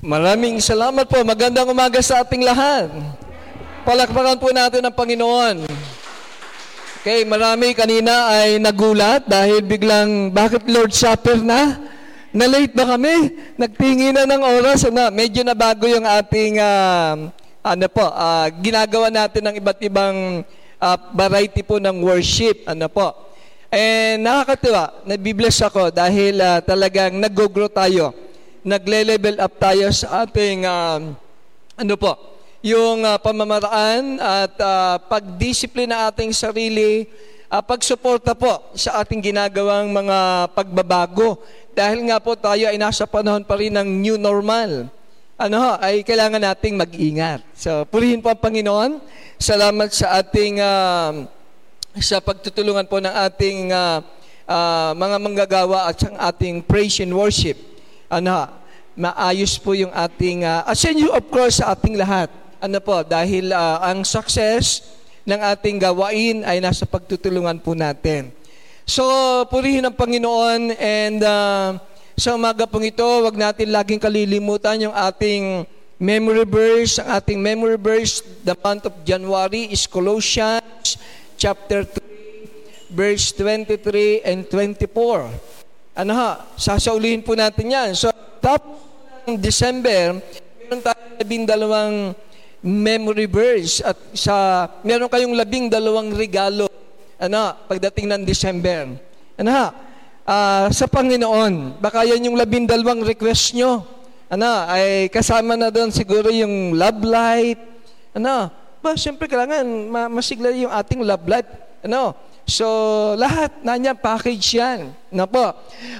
Maraming salamat po. Magandang umaga sa ating lahat. Palakpakan po natin ang Panginoon. Okay, marami kanina ay nagulat dahil biglang, bakit Lord Supper na? Na-late ba kami? Nagtingin na ng oras. Ano? Medyo na bago yung ating, uh, ano po, uh, ginagawa natin ng iba't ibang uh, variety po ng worship. Ano po. And nakakatuwa, nabibless ako dahil uh, talagang nag-grow tayo nagle-level up tayo sa ating uh, ano po, yung uh, pamamaraan at uh, pagdisiplina ating sarili, uh, pagsuporta po sa ating ginagawang mga pagbabago. Dahil nga po tayo ay nasa panahon pa rin ng new normal. Ano ho, ay kailangan nating mag-ingat. So, purihin po ang Panginoon. Salamat sa ating uh, sa pagtutulungan po ng ating uh, uh, mga manggagawa at sa ating praise and worship ano, maayos po yung ating, uh, ascend you of course sa ating lahat. Ano po, dahil uh, ang success ng ating gawain ay nasa pagtutulungan po natin. So, purihin ang Panginoon and uh, sa umaga pong ito, wag natin laging kalilimutan yung ating memory verse. Ang ating memory verse, the month of January is Colossians chapter 3, verse 23 and 24. Ano ha? Sasaulihin po natin yan. So, top ng December, meron tayong labing dalawang memory verse at sa meron kayong labing dalawang regalo ano pagdating ng December ano ha uh, sa Panginoon baka yan yung labing dalawang request nyo ano ay kasama na doon siguro yung love life ano ba siyempre kailangan masigla yung ating love life ano So, lahat na niya package yan. Na po.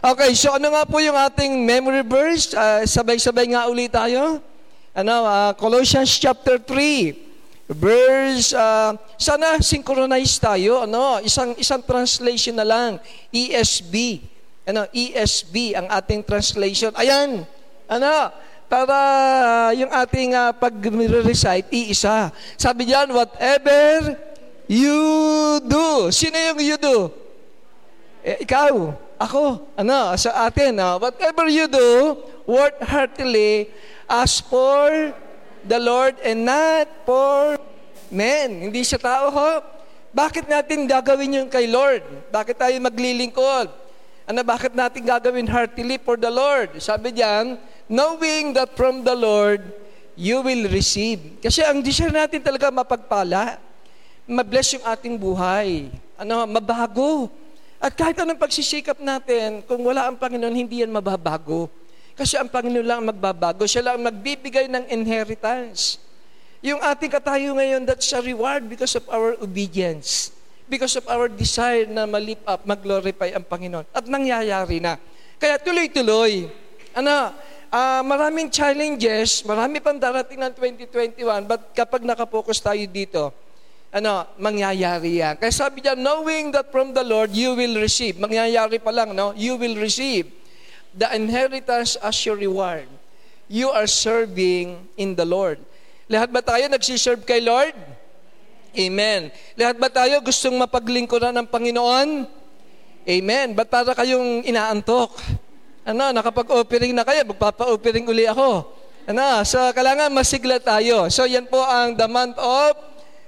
Okay, so ano nga po yung ating memory verse? Uh, sabay-sabay nga ulit tayo. Ano, uh, Colossians chapter 3. Verse, uh, sana synchronize tayo. Ano, isang, isang translation na lang. ESB. Ano, ESB ang ating translation. Ayan. Ano, para yung ating uh, pag-recite, iisa. Sabi diyan, whatever You do. Sino yung you do? Eh, ikaw. Ako. Ano? Sa atin. Uh, whatever you do, work heartily as for the Lord and not for men. Hindi siya tao ho. Bakit natin gagawin yung kay Lord? Bakit tayo maglilingkod? Ano, bakit natin gagawin heartily for the Lord? Sabi diyan, knowing that from the Lord, you will receive. Kasi ang desire natin talaga mapagpala mabless yung ating buhay. Ano, mabago. At kahit anong pagsisikap natin, kung wala ang Panginoon, hindi yan mababago. Kasi ang Panginoon lang magbabago. Siya lang magbibigay ng inheritance. Yung ating katayo ngayon, that's a reward because of our obedience. Because of our desire na malip up, mag-glorify ang Panginoon. At nangyayari na. Kaya tuloy-tuloy. Ano, uh, maraming challenges, marami pang darating ng 2021, but kapag nakapokus tayo dito, ano, mangyayari yan. Kaya sabi niya, knowing that from the Lord you will receive. Mangyayari pa lang, no? You will receive the inheritance as your reward. You are serving in the Lord. Lahat ba tayo nagsiserve kay Lord? Amen. Lahat ba tayo gustong mapaglingkuran ng Panginoon? Amen. Ba't para kayong inaantok? Ano, nakapag-offering na kayo, magpapa-offering uli ako. Ano, so kailangan masigla tayo. So yan po ang the month of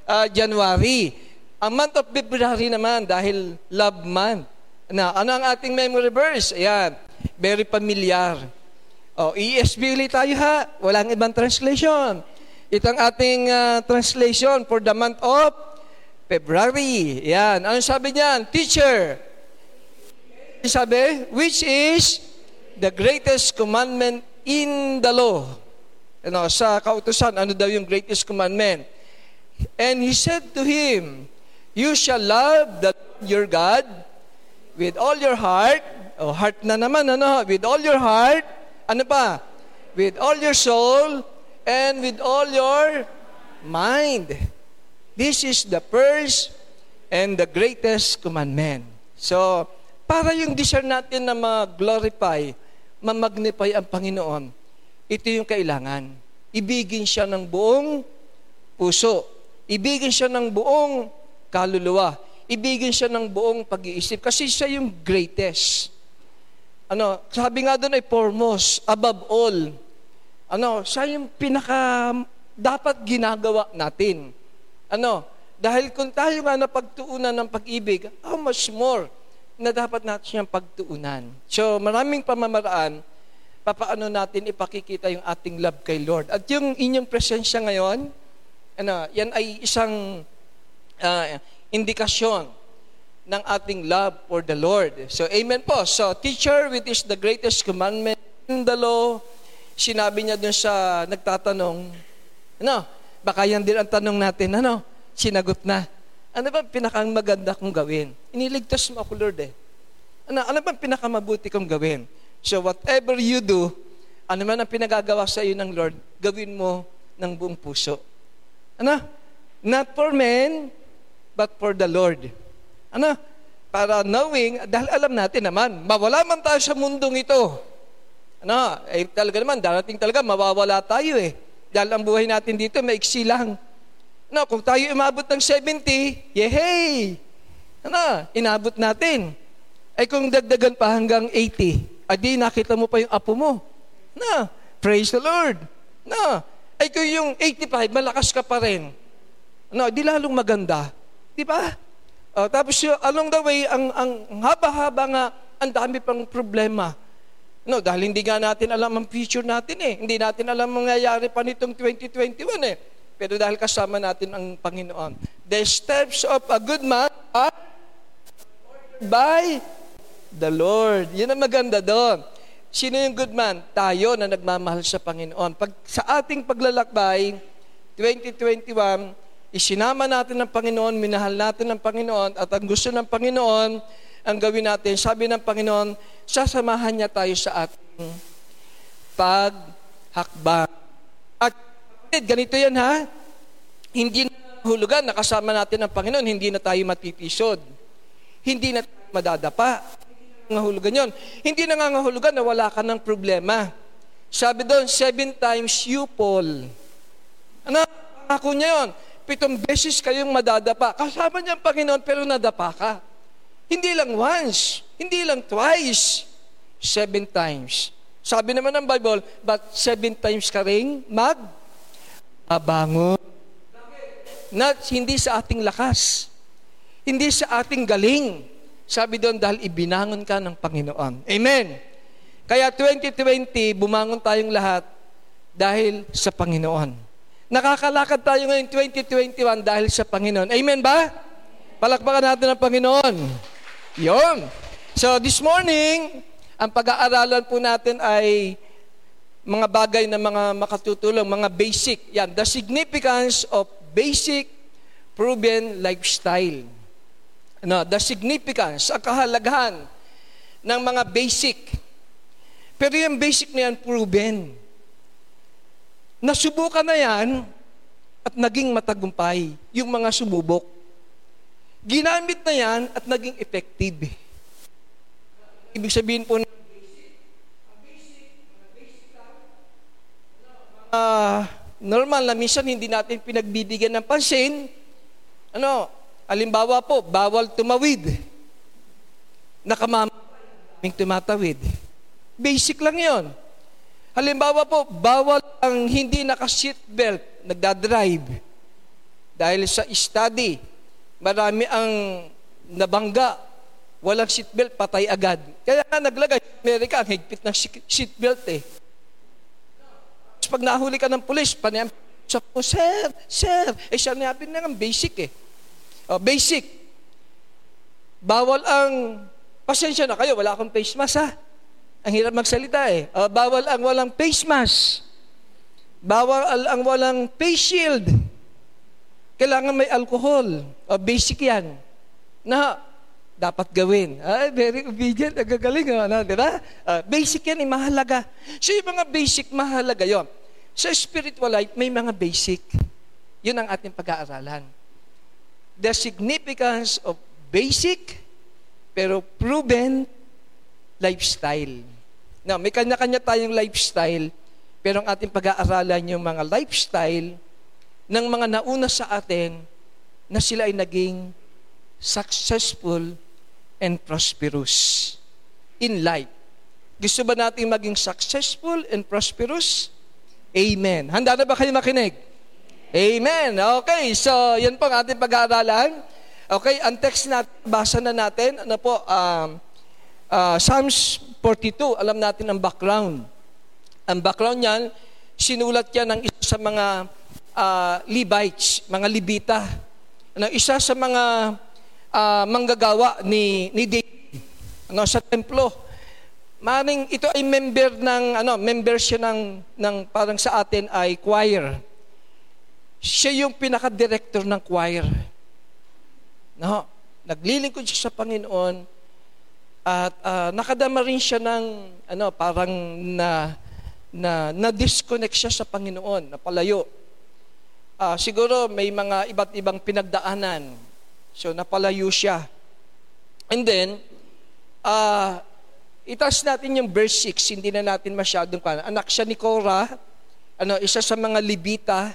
uh, January. Ang month of February naman dahil love month. Na, ano ang ating memory verse? Ayan, very familiar. O, oh, ESV ulit tayo ha. Walang ibang translation. Ito ang ating uh, translation for the month of February. Yan. Ano sabi niyan? Teacher. Sabi, which is the greatest commandment in the law. Ano, sa kautusan, ano daw yung greatest commandment? And he said to him, You shall love the, your God with all your heart. O, oh, heart na naman, ano? With all your heart. Ano pa? With all your soul and with all your mind. This is the first and the greatest commandment. So, para yung desire natin na mag-glorify, mamagnify ang Panginoon, ito yung kailangan. Ibigin siya ng buong puso, Ibigin siya ng buong kaluluwa. Ibigin siya ng buong pag-iisip. Kasi siya yung greatest. Ano, sabi nga doon ay foremost, above all. Ano, siya yung pinaka dapat ginagawa natin. Ano, dahil kung tayo nga na pagtuunan ng pag-ibig, how much more na dapat natin siyang pagtuunan. So, maraming pamamaraan, papaano natin ipakikita yung ating love kay Lord. At yung inyong presensya ngayon, ano, yan ay isang uh, indikasyon ng ating love for the Lord. So, amen po. So, teacher, which is the greatest commandment in the law, sinabi niya dun sa nagtatanong, ano, baka yan din ang tanong natin, ano, sinagot na. Ano ba pinakang maganda kong gawin? Iniligtas mo ako, Lord eh. Ano, ano ba pinakamabuti kong gawin? So, whatever you do, ano man ang pinagagawa sa iyo ng Lord, gawin mo ng buong puso. Ano? Not for men, but for the Lord. Ano? Para knowing, dahil alam natin naman, mawala man tayo sa mundong ito. Ano? Eh, talaga naman, darating talaga, mawawala tayo eh. Dahil ang buhay natin dito, maiksi lang. Ano, kung tayo umabot ng 70, yehey! Ano, inabot natin. Ay kung dagdagan pa hanggang 80, adi nakita mo pa yung apo mo. Na, praise the Lord. Na, ay kung yung 85, malakas ka pa rin. Ano, di lalong maganda. Di ba? Uh, tapos along the way, ang, ang haba-haba nga, ang dami pang problema. No, dahil hindi nga natin alam ang future natin eh. Hindi natin alam ang mangyayari pa nitong 2021 eh. Pero dahil kasama natin ang Panginoon. The steps of a good man are by the Lord. Yun ang maganda doon. Sino yung good man? Tayo na nagmamahal sa Panginoon. Pag, sa ating paglalakbay, 2021, isinama natin ng Panginoon, minahal natin ng Panginoon, at ang gusto ng Panginoon, ang gawin natin, sabi ng Panginoon, sasamahan niya tayo sa ating paghakbang. At ganito yan ha, hindi na hulugan, nakasama natin ng Panginoon, hindi na tayo matitisod. Hindi na tayo madadapa. Nangahulugan yon. Hindi na nangahulugan na wala ka ng problema. Sabi doon, seven times you fall. Ano? Ako niya yun pitong beses kayong madadapa. Kasama niya ang Panginoon pero nadapa ka. Hindi lang once, hindi lang twice, seven times. Sabi naman ng Bible, but seven times ka rin mag abangon. Not, hindi sa ating lakas. Hindi sa ating galing. Sabi doon, dahil ibinangon ka ng Panginoon. Amen. Kaya 2020, bumangon tayong lahat dahil sa Panginoon. Nakakalakad tayo ngayon 2021 dahil sa Panginoon. Amen ba? Palakpakan natin ang Panginoon. Yon. So this morning, ang pag-aaralan po natin ay mga bagay na mga makatutulong, mga basic. Yan, the significance of basic proven lifestyle. No, the significance, ang kahalagahan ng mga basic. Pero yung basic na yan, proven. Nasubukan na yan at naging matagumpay yung mga sumubok. Ginamit na yan at naging effective. Ibig sabihin po na uh, normal na minsan hindi natin pinagbibigyan ng pansin. Ano, alimbawa po, bawal tumawid. Nakamaming tumatawid. Basic lang yon. Halimbawa po, bawal ang hindi naka-seatbelt, nagdadrive. Dahil sa study, marami ang nabangga, walang seatbelt, patay agad. Kaya nga naglagay, Amerika, ang higpit ng seatbelt eh. Pag nahuli ka ng pulis, panayam, sa po, sir, sir, eh siya nabi na ng basic eh. Oh, basic. Bawal ang, pasensya na kayo, wala akong face mask ha. Ang hirap magsalita eh. Uh, bawal ang walang face mask. Bawal ang walang face shield. Kailangan may alcohol. Uh, basic yan. Na dapat gawin. Ay, very obedient. Nagagaling. Ano, di ba? Uh, basic yan, eh, mahalaga. So yung mga basic, mahalaga yon. Sa spiritual life, may mga basic. Yun ang ating pag-aaralan. The significance of basic, pero proven lifestyle. Now, may kanya-kanya tayong lifestyle, pero ang ating pag-aaralan yung mga lifestyle ng mga nauna sa atin na sila ay naging successful and prosperous in life. Gusto ba natin maging successful and prosperous? Amen. Handa na ba kayo makinig? Amen. Okay, so yan po ang ating pag-aaralan. Okay, ang text na basa na natin, ano po, um, uh, Psalms 42, alam natin ang background. Ang background niyan, sinulat yan ng isa sa mga uh, Levites, mga Libita. Ano, isa sa mga uh, manggagawa ni, ni David ano, sa templo. Maring ito ay member ng ano, member siya ng ng parang sa atin ay choir. Siya yung pinaka-director ng choir. No, naglilingkod siya sa Panginoon at uh, nakadama rin siya ng ano parang na na na-disconnect siya sa Panginoon, napalayo. Uh, siguro may mga iba't ibang pinagdaanan. So napalayo siya. And then uh, itaas natin yung verse 6, hindi na natin masyadong pa. Anak siya ni Korah, ano, isa sa mga Libita,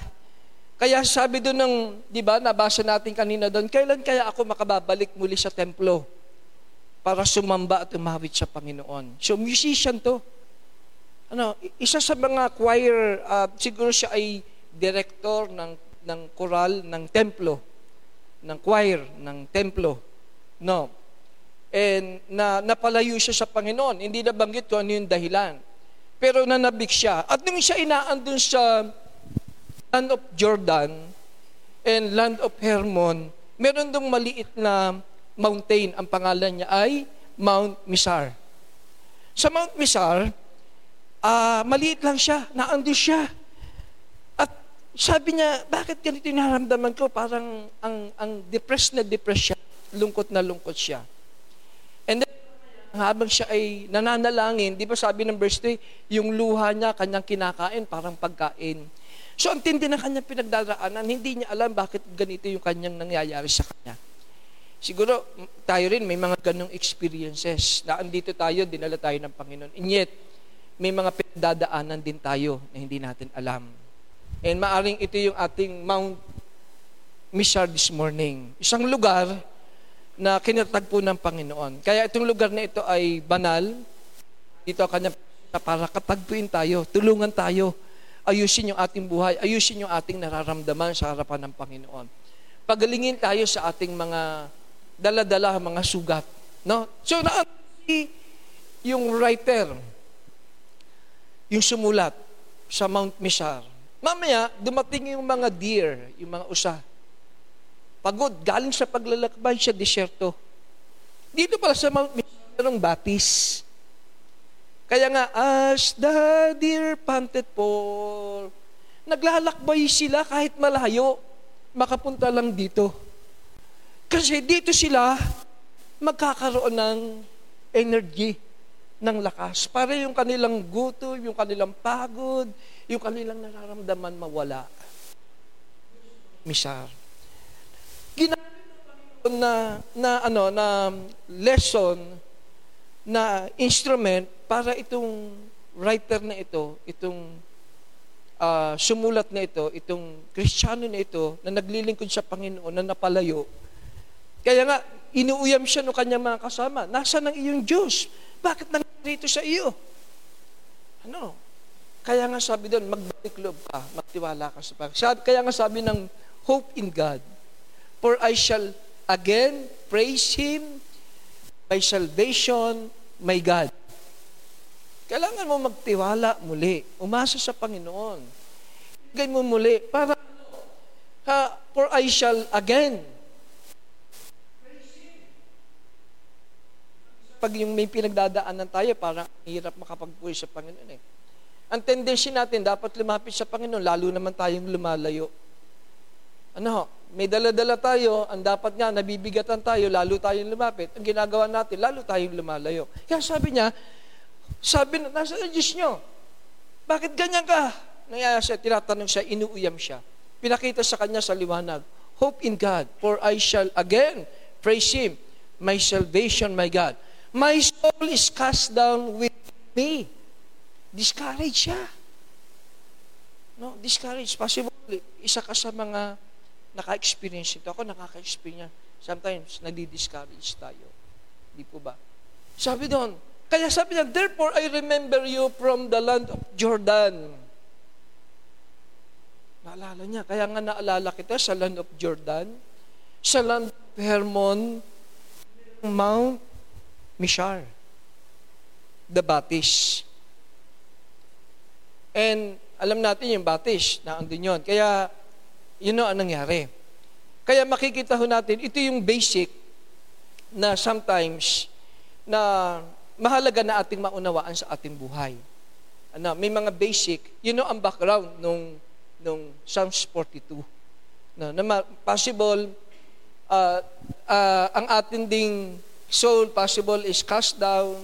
kaya sabi doon ng, di ba, nabasa natin kanina doon, kailan kaya ako makababalik muli sa templo para sumamba at umawit sa Panginoon? So, musician to. Ano, isa sa mga choir, uh, siguro siya ay director ng, ng choral ng templo, ng choir ng templo. No. And na, napalayo siya sa Panginoon. Hindi nabanggit ko ano yung dahilan. Pero nanabik siya. At nung siya inaan dun sa land of Jordan and land of Hermon, meron dong maliit na mountain. Ang pangalan niya ay Mount Misar. Sa Mount Misar, uh, maliit lang siya, naando siya. At sabi niya, bakit ganito yung naramdaman ko? Parang ang, ang depressed na depressed siya, lungkot na lungkot siya. And then, habang siya ay nananalangin, di ba sabi ng verse 3, yung luha niya, kanyang kinakain, parang pagkain. So ang tindi ng kanyang pinagdaraanan, hindi niya alam bakit ganito yung kanyang nangyayari sa kanya. Siguro tayo rin may mga ganong experiences na andito tayo, dinala tayo ng Panginoon. And yet, may mga pinagdadaanan din tayo na hindi natin alam. And maaring ito yung ating Mount Mishar this morning. Isang lugar na kinatagpo ng Panginoon. Kaya itong lugar na ito ay banal. Dito kanya para katagpuin tayo, tulungan tayo ayusin yung ating buhay, ayusin yung ating nararamdaman sa harapan ng Panginoon. Pagalingin tayo sa ating mga dala-dala, mga sugat. No? So, na yung writer, yung sumulat sa Mount Mishar. Mamaya, dumating yung mga deer, yung mga usa. Pagod, galing sa paglalakbay sa disyerto. Dito pala sa Mount Mishar, merong batis. Kaya nga, as the deer panted for, naglalakbay sila kahit malayo, makapunta lang dito. Kasi dito sila magkakaroon ng energy, ng lakas. Para yung kanilang guto, yung kanilang pagod, yung kanilang nararamdaman mawala. Misar. Ginamit na, na, ano, na lesson, na instrument para itong writer na ito, itong uh, sumulat na ito, itong kristyano na ito, na naglilingkod sa Panginoon, na napalayo. Kaya nga, inuuyam siya ng kanyang mga kasama. Nasa ng iyong Diyos? Bakit nangyari sa iyo? Ano? Kaya nga sabi doon, magbalik loob ka, magtiwala ka sa Panginoon. Kaya nga sabi ng hope in God. For I shall again praise Him, my salvation, my God. Kailangan mo magtiwala muli. Umasa sa Panginoon. Ibigay mo muli para ha, for I shall again. Pag yung may pinagdadaanan tayo, parang hirap makapagpuwi sa Panginoon eh. Ang tendency natin, dapat lumapit sa Panginoon, lalo naman tayong lumalayo. Ano, may dala-dala tayo, ang dapat nga, nabibigatan tayo, lalo tayong lumapit. Ang ginagawa natin, lalo tayong lumalayo. Kaya sabi niya, sabi na, nasa ang Diyos nyo? Bakit ganyan ka? Nangyaya siya, tinatanong siya, inuuyam siya. Pinakita sa kanya sa liwanag, Hope in God, for I shall again praise Him, my salvation, my God. My soul is cast down with me. Discouraged siya. No, discouraged. Possible, isa ka sa mga naka-experience ito. Ako nakaka-experience. Sometimes, nadi-discourage tayo. Di po ba? Sabi doon, kaya sabi niya, therefore I remember you from the land of Jordan. naalala niya. Kaya nga naalala kita sa land of Jordan, sa land of Hermon, Mount Mishar, the Batish. And alam natin yung Batish na andun yun. Kaya, yun ang nangyari. Kaya makikita ho natin, ito yung basic na sometimes na mahalaga na ating maunawaan sa ating buhay. Ano, may mga basic, you know ang background nung nung Psalms 42. No, na possible uh, uh, ang ating ding soul possible is cast down,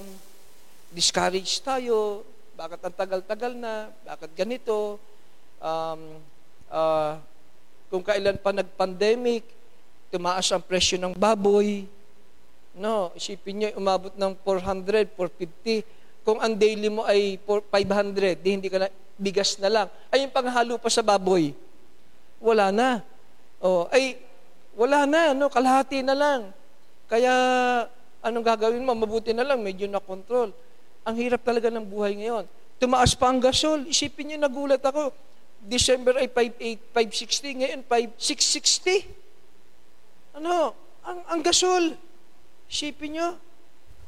discouraged tayo, bakit ang tagal-tagal na, bakit ganito, um, uh, kung kailan pa nag-pandemic, tumaas ang presyo ng baboy, No, isipin nyo, umabot ng 400, 450. Kung ang daily mo ay 500, di hindi ka na, bigas na lang. Ay, yung panghalo pa sa baboy, wala na. Oh, ay, wala na, no, kalahati na lang. Kaya, anong gagawin mo? Mabuti na lang, medyo na control. Ang hirap talaga ng buhay ngayon. Tumaas pa ang gasol. Isipin niyo, nagulat ako. December ay 5.8, 5.60, ngayon 5.660. Ano? Ang, ang gasol. Isipin nyo,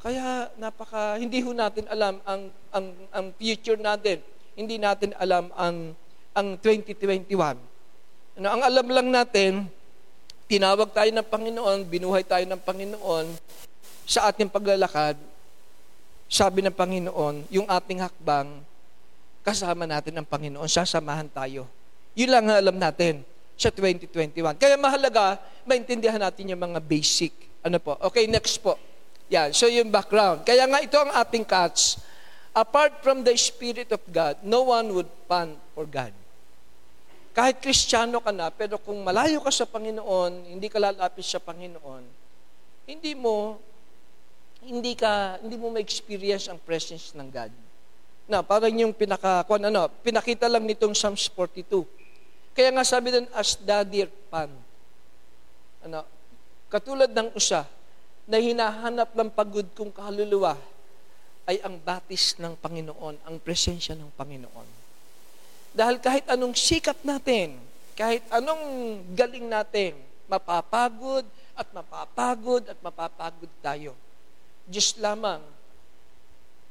kaya napaka, hindi ho natin alam ang, ang, ang future natin. Hindi natin alam ang, ang 2021. Ano, ang alam lang natin, tinawag tayo ng Panginoon, binuhay tayo ng Panginoon, sa ating paglalakad, sabi ng Panginoon, yung ating hakbang, kasama natin ang Panginoon, sasamahan tayo. Yun lang ang alam natin sa 2021. Kaya mahalaga, maintindihan natin yung mga basic ano po? Okay, next po. Yan. So yung background. Kaya nga ito ang ating catch. Apart from the Spirit of God, no one would pan for God. Kahit kristyano ka na, pero kung malayo ka sa Panginoon, hindi ka lalapit sa Panginoon, hindi mo hindi ka hindi mo ma-experience ang presence ng God. Na parang yung pinaka kung ano, pinakita lang nitong Psalms 42. Kaya nga sabi doon as daddy pan. Ano, Katulad ng usa na hinahanap ng pagod kong kaluluwa ay ang batis ng Panginoon, ang presensya ng Panginoon. Dahil kahit anong sikap natin, kahit anong galing natin, mapapagod at mapapagod at mapapagod tayo. Diyos lamang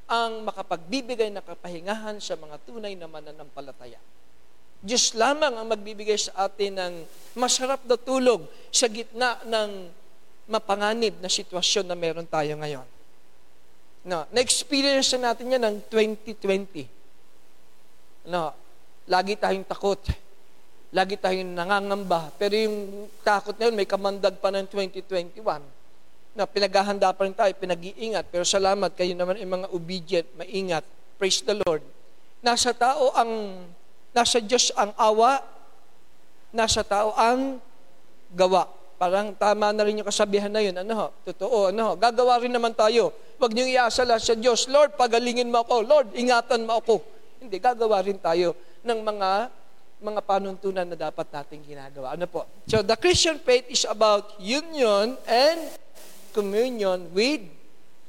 ang makapagbibigay ng kapahingahan sa mga tunay na mananampalataya. Diyos lamang ang magbibigay sa atin ng masarap na tulog sa gitna ng mapanganib na sitwasyon na meron tayo ngayon. No, na-experience na natin yan ng 2020. No, lagi tayong takot. Lagi tayong nangangamba. Pero yung takot na yun, may kamandag pa ng 2021. Na pinaghahanda pa rin tayo, pinag-iingat. Pero salamat, kayo naman ay mga obedient, maingat. Praise the Lord. Nasa tao ang Nasa Diyos ang awa, nasa tao ang gawa. Parang tama na rin yung kasabihan na yun. Ano ho? Totoo, ano ho? Gagawa rin naman tayo. Huwag niyong iasala sa Diyos, Lord, pagalingin mo ako. Lord, ingatan mo ako. Hindi, gagawa rin tayo ng mga mga panuntunan na dapat nating ginagawa. Ano po? So, the Christian faith is about union and communion with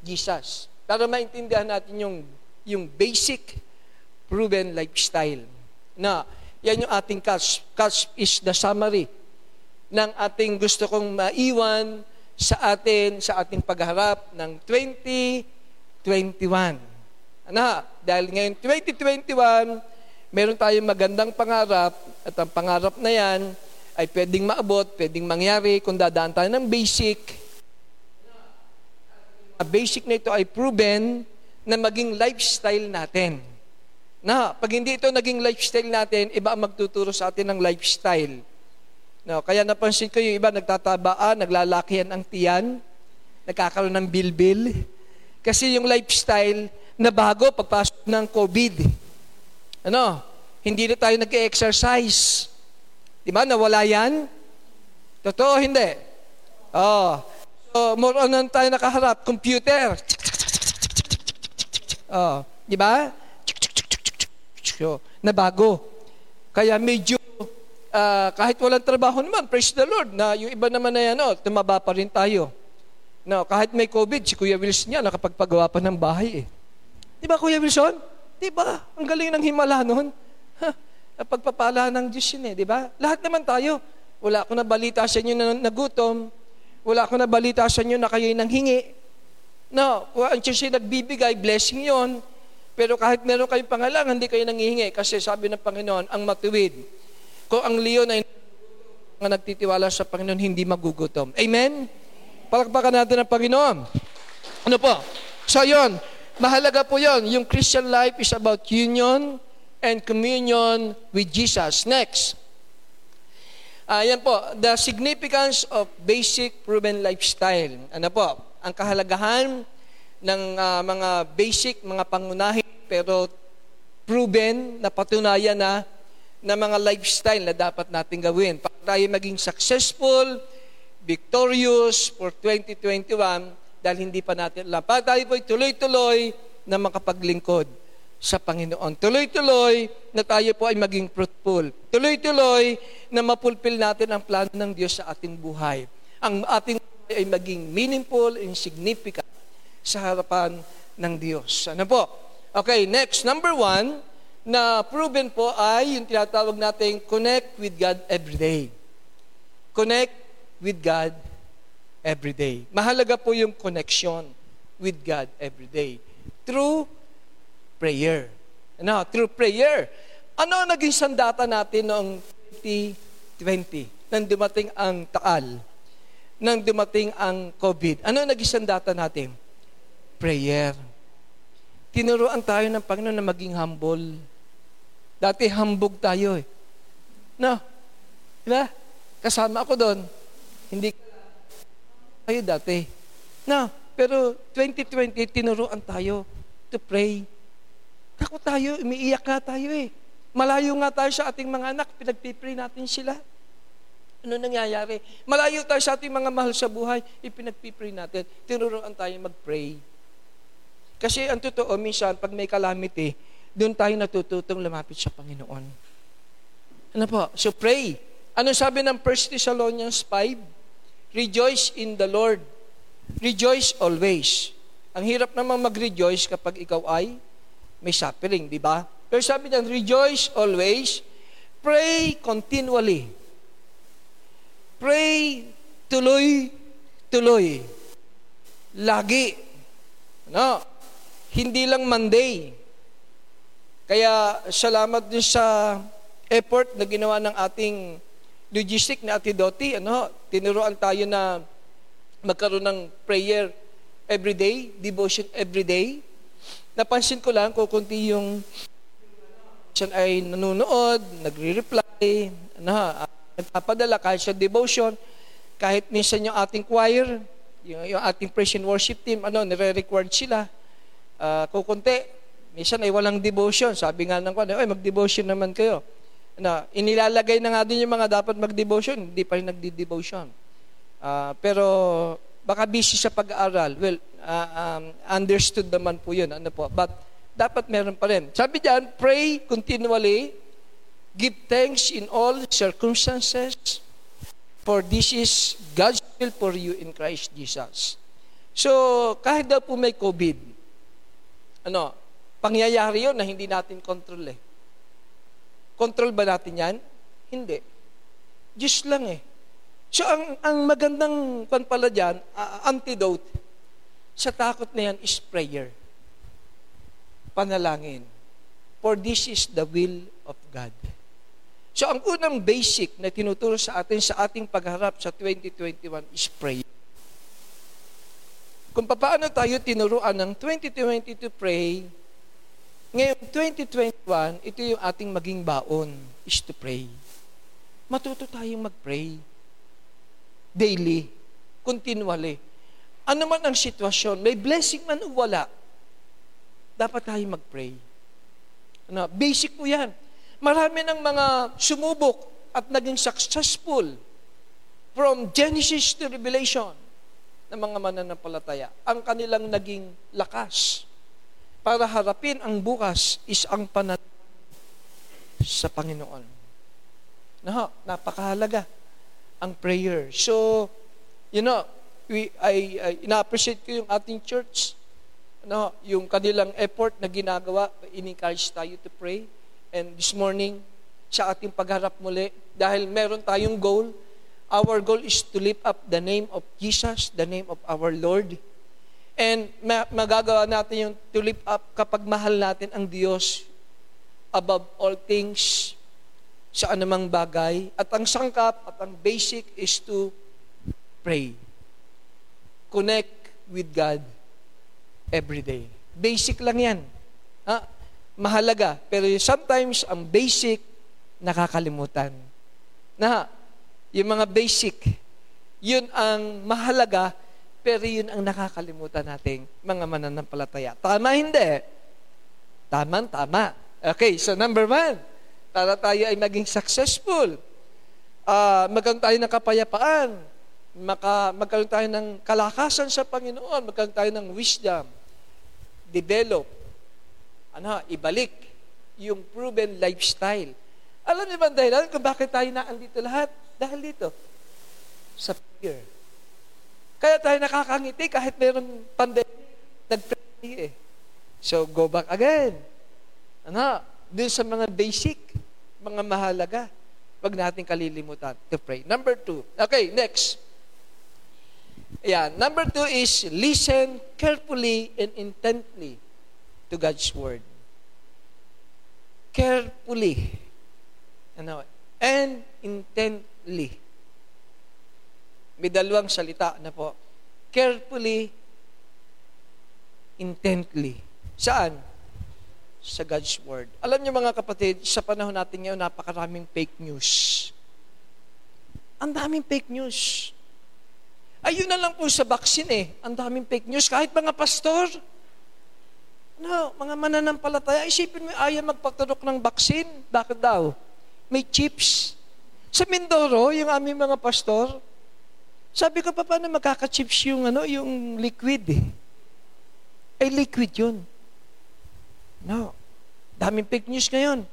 Jesus. Para maintindihan natin yung, yung basic proven lifestyle na yan yung ating catch. Catch is the summary ng ating gusto kong maiwan sa atin, sa ating pagharap ng 2021. Ano? Dahil ngayon 2021, meron tayong magandang pangarap at ang pangarap na yan ay pwedeng maabot, pwedeng mangyari kung dadaan tayo ng basic. Ang basic na ito ay proven na maging lifestyle natin na pag hindi ito naging lifestyle natin, iba ang magtuturo sa atin ng lifestyle. No, kaya napansin ko yung iba nagtatabaan, naglalakihan ang tiyan, nagkakaroon ng bilbil. Kasi yung lifestyle na bago pagpasok ng COVID. Ano? Hindi na tayo nag-exercise. Di ba? Nawala yan? Totoo, hindi. Oh. So, more on tayo nakaharap. Computer. Oh. Di ba? Negosyo na bago. Kaya medyo, uh, kahit walang trabaho naman, praise the Lord, na yung iba naman na yan, oh, tumaba pa rin tayo. No, kahit may COVID, si Kuya Wilson niya, nakapagpagawa pa ng bahay eh. Di ba, Kuya Wilson? Di ba? Ang galing ng himala nun. pagpapala ng Diyos yun eh, di ba? Lahat naman tayo. Wala akong nabalita sa inyo na nagutom. Wala akong nabalita sa inyo na kayo'y nanghingi. No, ang Diyos ay nagbibigay, blessing yon. Pero kahit meron kayong pangalangan, hindi kayo nangihingi. Kasi sabi ng Panginoon, ang matuwid, kung ang leon ay nga nagtitiwala sa Panginoon, hindi magugutom. Amen? Palakpakan natin ang Panginoon. Ano po? So yon, mahalaga po yon. Yung Christian life is about union and communion with Jesus. Next. Ayan po, the significance of basic proven lifestyle. Ano po? ang kahalagahan ng uh, mga basic, mga pangunahin, pero proven, na patunayan na, na mga lifestyle na dapat natin gawin. Para tayo maging successful, victorious for 2021, dahil hindi pa natin alam. Para tayo po tuloy-tuloy na makapaglingkod sa Panginoon. Tuloy-tuloy na tayo po ay maging fruitful. Tuloy-tuloy na mapulpil natin ang plano ng Diyos sa ating buhay. Ang ating ay maging meaningful and significant sa harapan ng Diyos. Ano po? Okay, next. Number one, na proven po ay yung tinatawag nating connect with God every day. Connect with God every day. Mahalaga po yung connection with God every day. Through prayer. Ano? Through prayer. Ano ang naging sandata natin noong 2020 nang dumating ang taal? nang dumating ang COVID, ano naging data natin? Prayer. Tinuruan tayo ng Panginoon na maging humble. Dati hambog tayo eh. No? Diba? Kasama ako doon. Hindi kayo dati. No? Pero 2020, tinuruan tayo to pray. Takot tayo, umiiyak nga tayo eh. Malayo nga tayo sa ating mga anak, pinagpipray natin sila. Ano nangyayari? Malayo tayo sa ating mga mahal sa buhay, ipinagpipray natin. Tinuruan tayo mag-pray. Kasi ang totoo, minsan, pag may calamity, doon tayo natututong lumapit sa Panginoon. Ano po? So pray. Ano sabi ng 1 Thessalonians 5? Rejoice in the Lord. Rejoice always. Ang hirap naman mag-rejoice kapag ikaw ay may suffering, di ba? Pero sabi niyan, rejoice always. Pray continually. Pray tuloy, tuloy. Lagi. No? Hindi lang Monday. Kaya salamat din sa effort na ginawa ng ating logistic na Ate Doti. Ano? Tinuruan tayo na magkaroon ng prayer every day, devotion every day. Napansin ko lang kung kunti yung siya ay nanonood, nagre-reply, ano, nagpapadala kahit sa devotion, kahit minsan yung ating choir, yung, yung ating praise and worship team, ano, nire-record sila. Uh, kukunti, minsan ay walang devotion. Sabi nga ng kwan, ay mag-devotion naman kayo. Na, inilalagay na nga din yung mga dapat mag-devotion, hindi pa rin nagdi-devotion. Uh, pero baka busy sa pag-aaral. Well, uh, um, understood naman po yun. Ano po. But dapat meron pa rin. Sabi diyan, pray continually Give thanks in all circumstances, for this is God's will for you in Christ Jesus. So, kahit daw po may COVID, ano, pangyayari yun na hindi natin control eh. Control ba natin yan? Hindi. Diyos lang eh. So, ang, ang magandang kwan pala dyan, uh, antidote sa takot na yan is prayer. Panalangin. For this is the will of God. So ang unang basic na tinuturo sa atin sa ating pagharap sa 2021 is pray. Kung paano tayo tinuruan ng 2020 to pray, ngayon 2021, ito yung ating maging baon, is to pray. Matuto tayong mag-pray. Daily, continually. Ano man ang sitwasyon, may blessing man o wala, dapat tayong mag-pray. Ano, basic po yan. Marami ng mga sumubok at naging successful from Genesis to Revelation ng mga mananampalataya. Ang kanilang naging lakas para harapin ang bukas is ang panat sa Panginoon. No, napakahalaga ang prayer. So, you know, we, I, I ina-appreciate ko yung ating church. No, yung kanilang effort na ginagawa, in-encourage tayo to pray. And this morning, sa ating pagharap muli dahil meron tayong goal. Our goal is to lift up the name of Jesus, the name of our Lord. And magagawa natin yung to lift up kapag mahal natin ang Diyos above all things sa anumang bagay. At ang sangkap at ang basic is to pray. Connect with God every day. Basic lang yan. Ha? Mahalaga. Pero sometimes, ang basic, nakakalimutan. Na, yung mga basic, yun ang mahalaga, pero yun ang nakakalimutan nating mga mananampalataya. Tama, hindi. Tama, tama. Okay, so number one, para tayo ay maging successful. Uh, magkaroon tayo ng kapayapaan. Maka, magkaroon tayo ng kalakasan sa Panginoon. Magkaroon tayo ng wisdom. Develop. Ano, ibalik yung proven lifestyle. Alam niyo ba ang dahilan kung bakit tayo naandito lahat? Dahil dito. Sa fear. Kaya tayo nakakangiti kahit mayroong pandemic. Nag-pray eh. So, go back again. Ano? Dun sa mga basic, mga mahalaga. Huwag natin kalilimutan to pray. Number two. Okay, next. Yeah, number two is listen carefully and intently to God's Word. Carefully. Ano? And intently. May dalawang salita na po. Carefully, intently. Saan? Sa God's Word. Alam niyo mga kapatid, sa panahon natin ngayon, napakaraming fake news. Ang daming fake news. Ayun na lang po sa vaccine eh. Ang daming fake news. Kahit mga pastor, no, mga mananampalataya, isipin mo, ayaw magpaturok ng vaccine. Bakit daw? May chips. Sa Mindoro, yung aming mga pastor, sabi ko pa, paano magkaka-chips yung, ano, yung liquid eh? Ay, liquid yun. No. Daming fake news ngayon.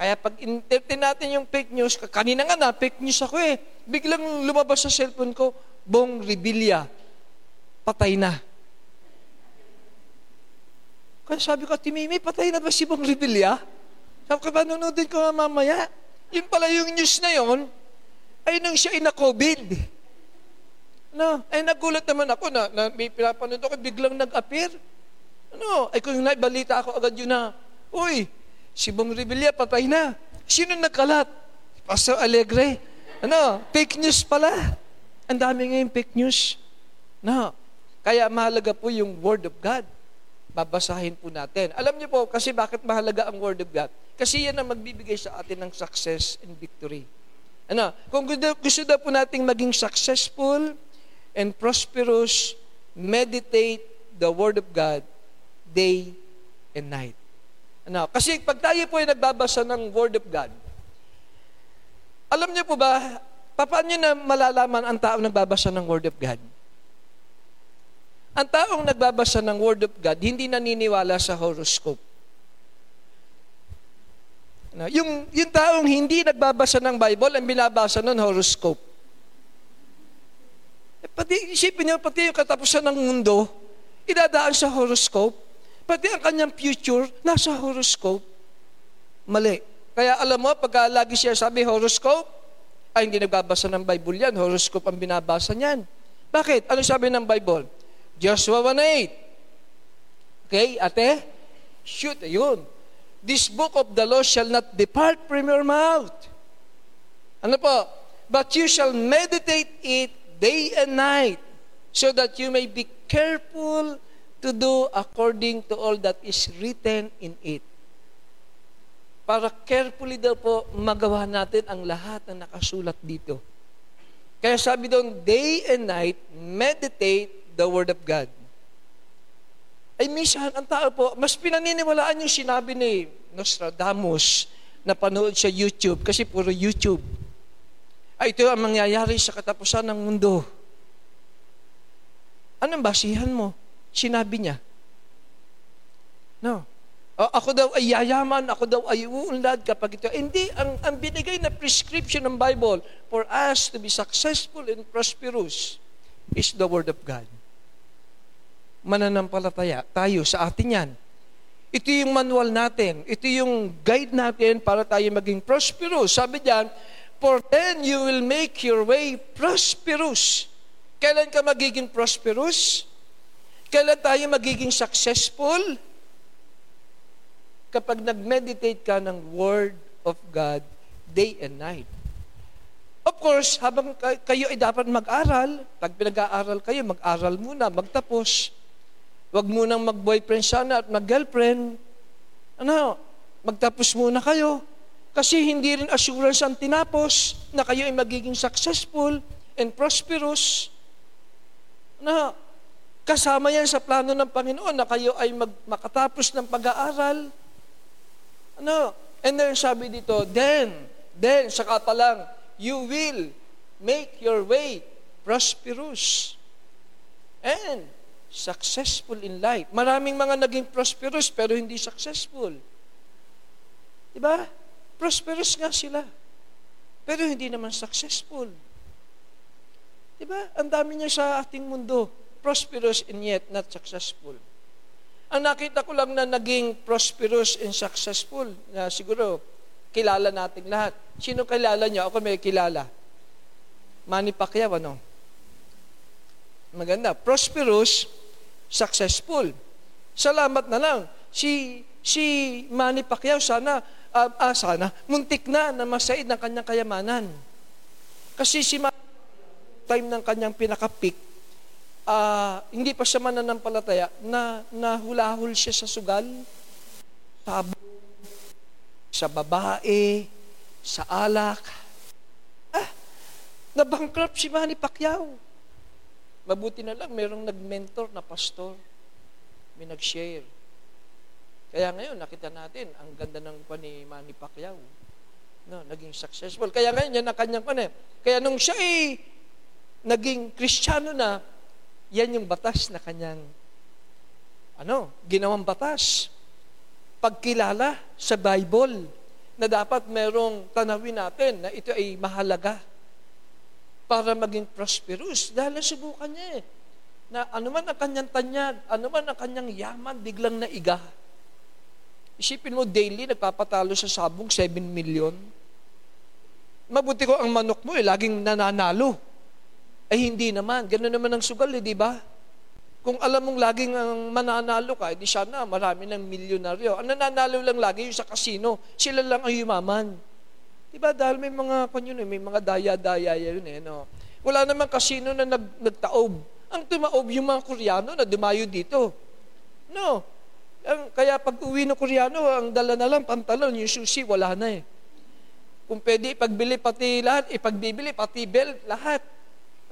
Kaya pag interpret natin yung fake news, kanina nga na, fake news ako eh. Biglang lumabas sa cellphone ko, Bong Revilla, patay na. Kaya sabi ko, Timimi, patay na ba si Bong Revilla? Sabi ko, ba, nanonoodin ko mamaya. Yun pala yung news na yon ay nang siya ay na-COVID. No, ay nagulat naman ako na, na may pinapanood ako, biglang nag-appear. Ano, ay kung naibalita ako agad yun na, Uy, si Bong Revilla patay na. Sino nagkalat? Pastor Alegre. Ano, fake news pala. Ang dami ngayon fake news. No. Kaya mahalaga po yung Word of God. Babasahin po natin. Alam niyo po, kasi bakit mahalaga ang Word of God? Kasi yan ang magbibigay sa atin ng success and victory. Ano? Kung gusto, gusto daw po nating maging successful and prosperous, meditate the Word of God day and night. Ano? Kasi pag tayo po ay nagbabasa ng Word of God, alam niyo po ba, Paano na malalaman ang taong nagbabasa ng Word of God? Ang taong nagbabasa ng Word of God, hindi naniniwala sa horoscope. No, yung, yung taong hindi nagbabasa ng Bible, ang binabasa ng horoscope. Eh, pati, isipin niyo, pati yung katapusan ng mundo, idadaan sa horoscope. Pati ang kanyang future, nasa horoscope. Mali. Kaya alam mo, pag lagi siya sabi horoscope, ay, hindi nagbabasa ng Bible yan. Horoscope ang binabasa niyan. Bakit? Ano sabi ng Bible? Joshua 1.8. Okay, ate? Shoot, ayun. This book of the law shall not depart from your mouth. Ano po? But you shall meditate it day and night, so that you may be careful to do according to all that is written in it para carefully daw po magawa natin ang lahat ng nakasulat dito. Kaya sabi doon, day and night, meditate the Word of God. Ay minsan, ang tao po, mas pinaniniwalaan yung sinabi ni Nostradamus na panood sa YouTube, kasi puro YouTube. Ay, ito ang mangyayari sa katapusan ng mundo. Anong basihan mo? Sinabi niya. No. Uh, ako daw ay yayaman, ako daw ay uunlad kapag ito. Hindi, ang, ang binigay na prescription ng Bible for us to be successful and prosperous is the Word of God. Mananampalataya tayo sa atin yan. Ito yung manual natin. Ito yung guide natin para tayo maging prosperous. Sabi diyan, For then you will make your way prosperous. Kailan ka magiging prosperous? Kailan tayo magiging successful? Kapag nag-meditate ka ng Word of God day and night. Of course, habang kayo ay dapat mag-aral, pag pinag-aaral kayo, mag-aral muna, magtapos. Huwag munang mag-boyfriend sana at mag-girlfriend. Ano, magtapos muna kayo. Kasi hindi rin assurance ang tinapos na kayo ay magiging successful and prosperous. Ano, kasama yan sa plano ng Panginoon na kayo ay mag, makatapos ng pag-aaral. Ano, and then sabi dito, then, then, saka pa lang, you will make your way prosperous and successful in life. Maraming mga naging prosperous pero hindi successful. Diba? Prosperous nga sila. Pero hindi naman successful. Diba? Ang dami niya sa ating mundo. Prosperous and yet not successful. Ang nakita ko lang na naging prosperous and successful, na siguro kilala nating lahat. Sino kilala niyo? Ako may kilala. Manny Pacquiao, ano? Maganda. Prosperous, successful. Salamat na lang. Si si Manny Pacquiao sana uh, ah, sana muntik na na masaid ng kanyang kayamanan. Kasi si Manny time ng kanyang pinaka-peak, uh, hindi pa siya mananampalataya na nahulahol siya sa sugal, sa sa babae, sa alak. Ah, na-bankrupt si Manny Pacquiao. Mabuti na lang, mayroong nag-mentor na pastor. May nag-share. Kaya ngayon, nakita natin, ang ganda ng pa ni Manny Pacquiao. No, naging successful. Kaya ngayon, yan ang kanyang pa Kaya nung siya ay naging kristyano na, yan yung batas na kanyang ano, ginawang batas pagkilala sa Bible na dapat merong tanawin natin na ito ay mahalaga para maging prosperous dahil nasubukan niya eh na anuman ang kanyang tanyag, anuman ang kanyang yaman, biglang naiga. Isipin mo, daily, nagpapatalo sa sabong 7 million. Mabuti ko ang manok mo eh, laging nananalo. Ay hindi naman, ganoon naman ang sugal eh, di ba? Kung alam mong laging ang mananalo ka, di sana marami ng milyonaryo. Ang nananalo lang lagi yung sa kasino. Sila lang ang yumaman. Diba? Dahil may mga, kung yun, eh, may mga daya-daya yun eh. No? Wala namang kasino na nag, nagtaob. Ang tumaob yung mga Koreano na dumayo dito. No. Ang, kaya pag uwi ng Koreano, ang dala na lang pantalon, yung sushi, wala na eh. Kung pwede ipagbili pati lahat, ipagbibili pati belt, lahat.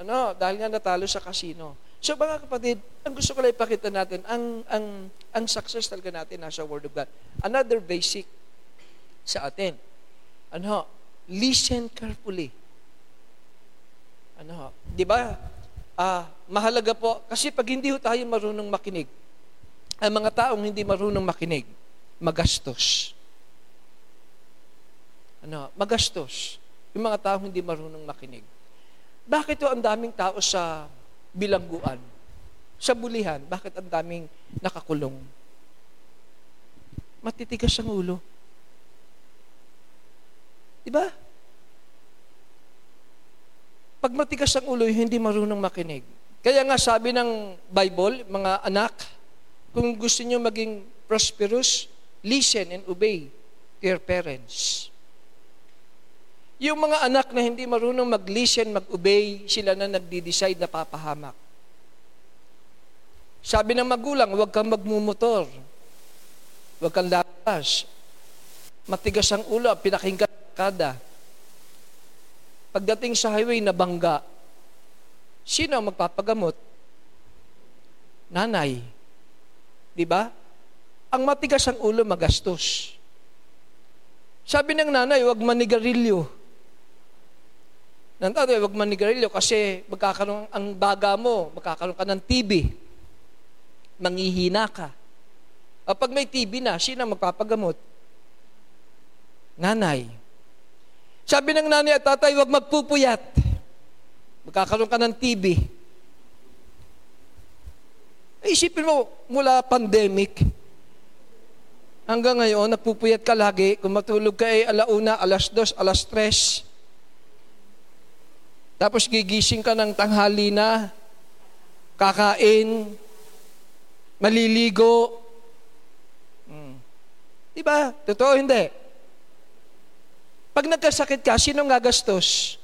Ano, dahil nga natalo sa kasino. So mga kapatid, ang gusto ko lang ipakita natin, ang, ang, ang success talaga natin nasa Word of God. Another basic sa atin. Ano? Listen carefully. Ano? Di ba? Ah, mahalaga po, kasi pag hindi tayo marunong makinig, ang mga taong hindi marunong makinig, magastos. Ano? Magastos. Yung mga taong hindi marunong makinig. Bakit to ang daming tao sa bilangguan. Sa bulihan, bakit ang daming nakakulong? Matitigas ang ulo. Diba? Pag matigas ang ulo, hindi marunong makinig. Kaya nga sabi ng Bible, mga anak, kung gusto niyo maging prosperous, listen and obey your parents. Yung mga anak na hindi marunong mag-listen, mag-obey, sila na nagdi-decide na papahamak. Sabi ng magulang, huwag kang magmumotor. Huwag kang lakas. Matigas ang ulo, pinakinggan kada. Pagdating sa highway, nabangga. Sino ang magpapagamot? Nanay. Di ba? Ang matigas ang ulo, magastos. Sabi ng nanay, huwag manigarilyo. Nang tatay, huwag manigarilyo kasi magkakaroon ang baga mo, magkakaroon ka ng TB. Mangihina ka. O pag may TB na, sino magpapagamot? Nanay. Sabi ng nanay at tatay, huwag magpupuyat. Magkakaroon ka ng TB. Isipin mo, mula pandemic, Hanggang ngayon, nagpupuyat ka lagi. Kung matulog ka ay alauna, alas dos, alas tres. Tapos gigising ka ng tanghali na, kakain, maliligo. Hmm. Diba? Totoo hindi? Pag nagkasakit ka, sino gagastos?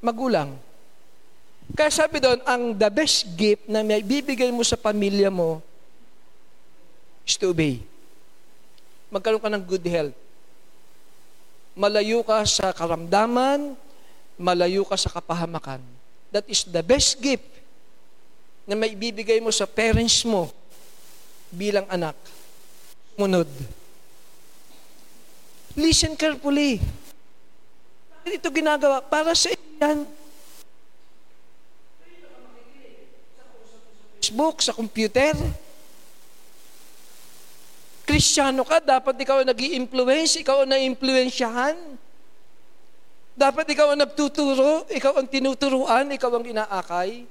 Magulang. Kaya sabi doon, ang the best gift na may bibigay mo sa pamilya mo is to obey. Magkaroon ka ng good health. Malayo ka sa karamdaman, malayo ka sa kapahamakan. That is the best gift na may bibigay mo sa parents mo bilang anak. Munod. Listen carefully. Ito ginagawa para sa yan. Facebook, sa computer, Kristiyano ka, dapat ikaw ang nag influence ikaw ang na-influensyahan. Dapat ikaw ang nagtuturo, ikaw ang tinuturuan, ikaw ang inaakay.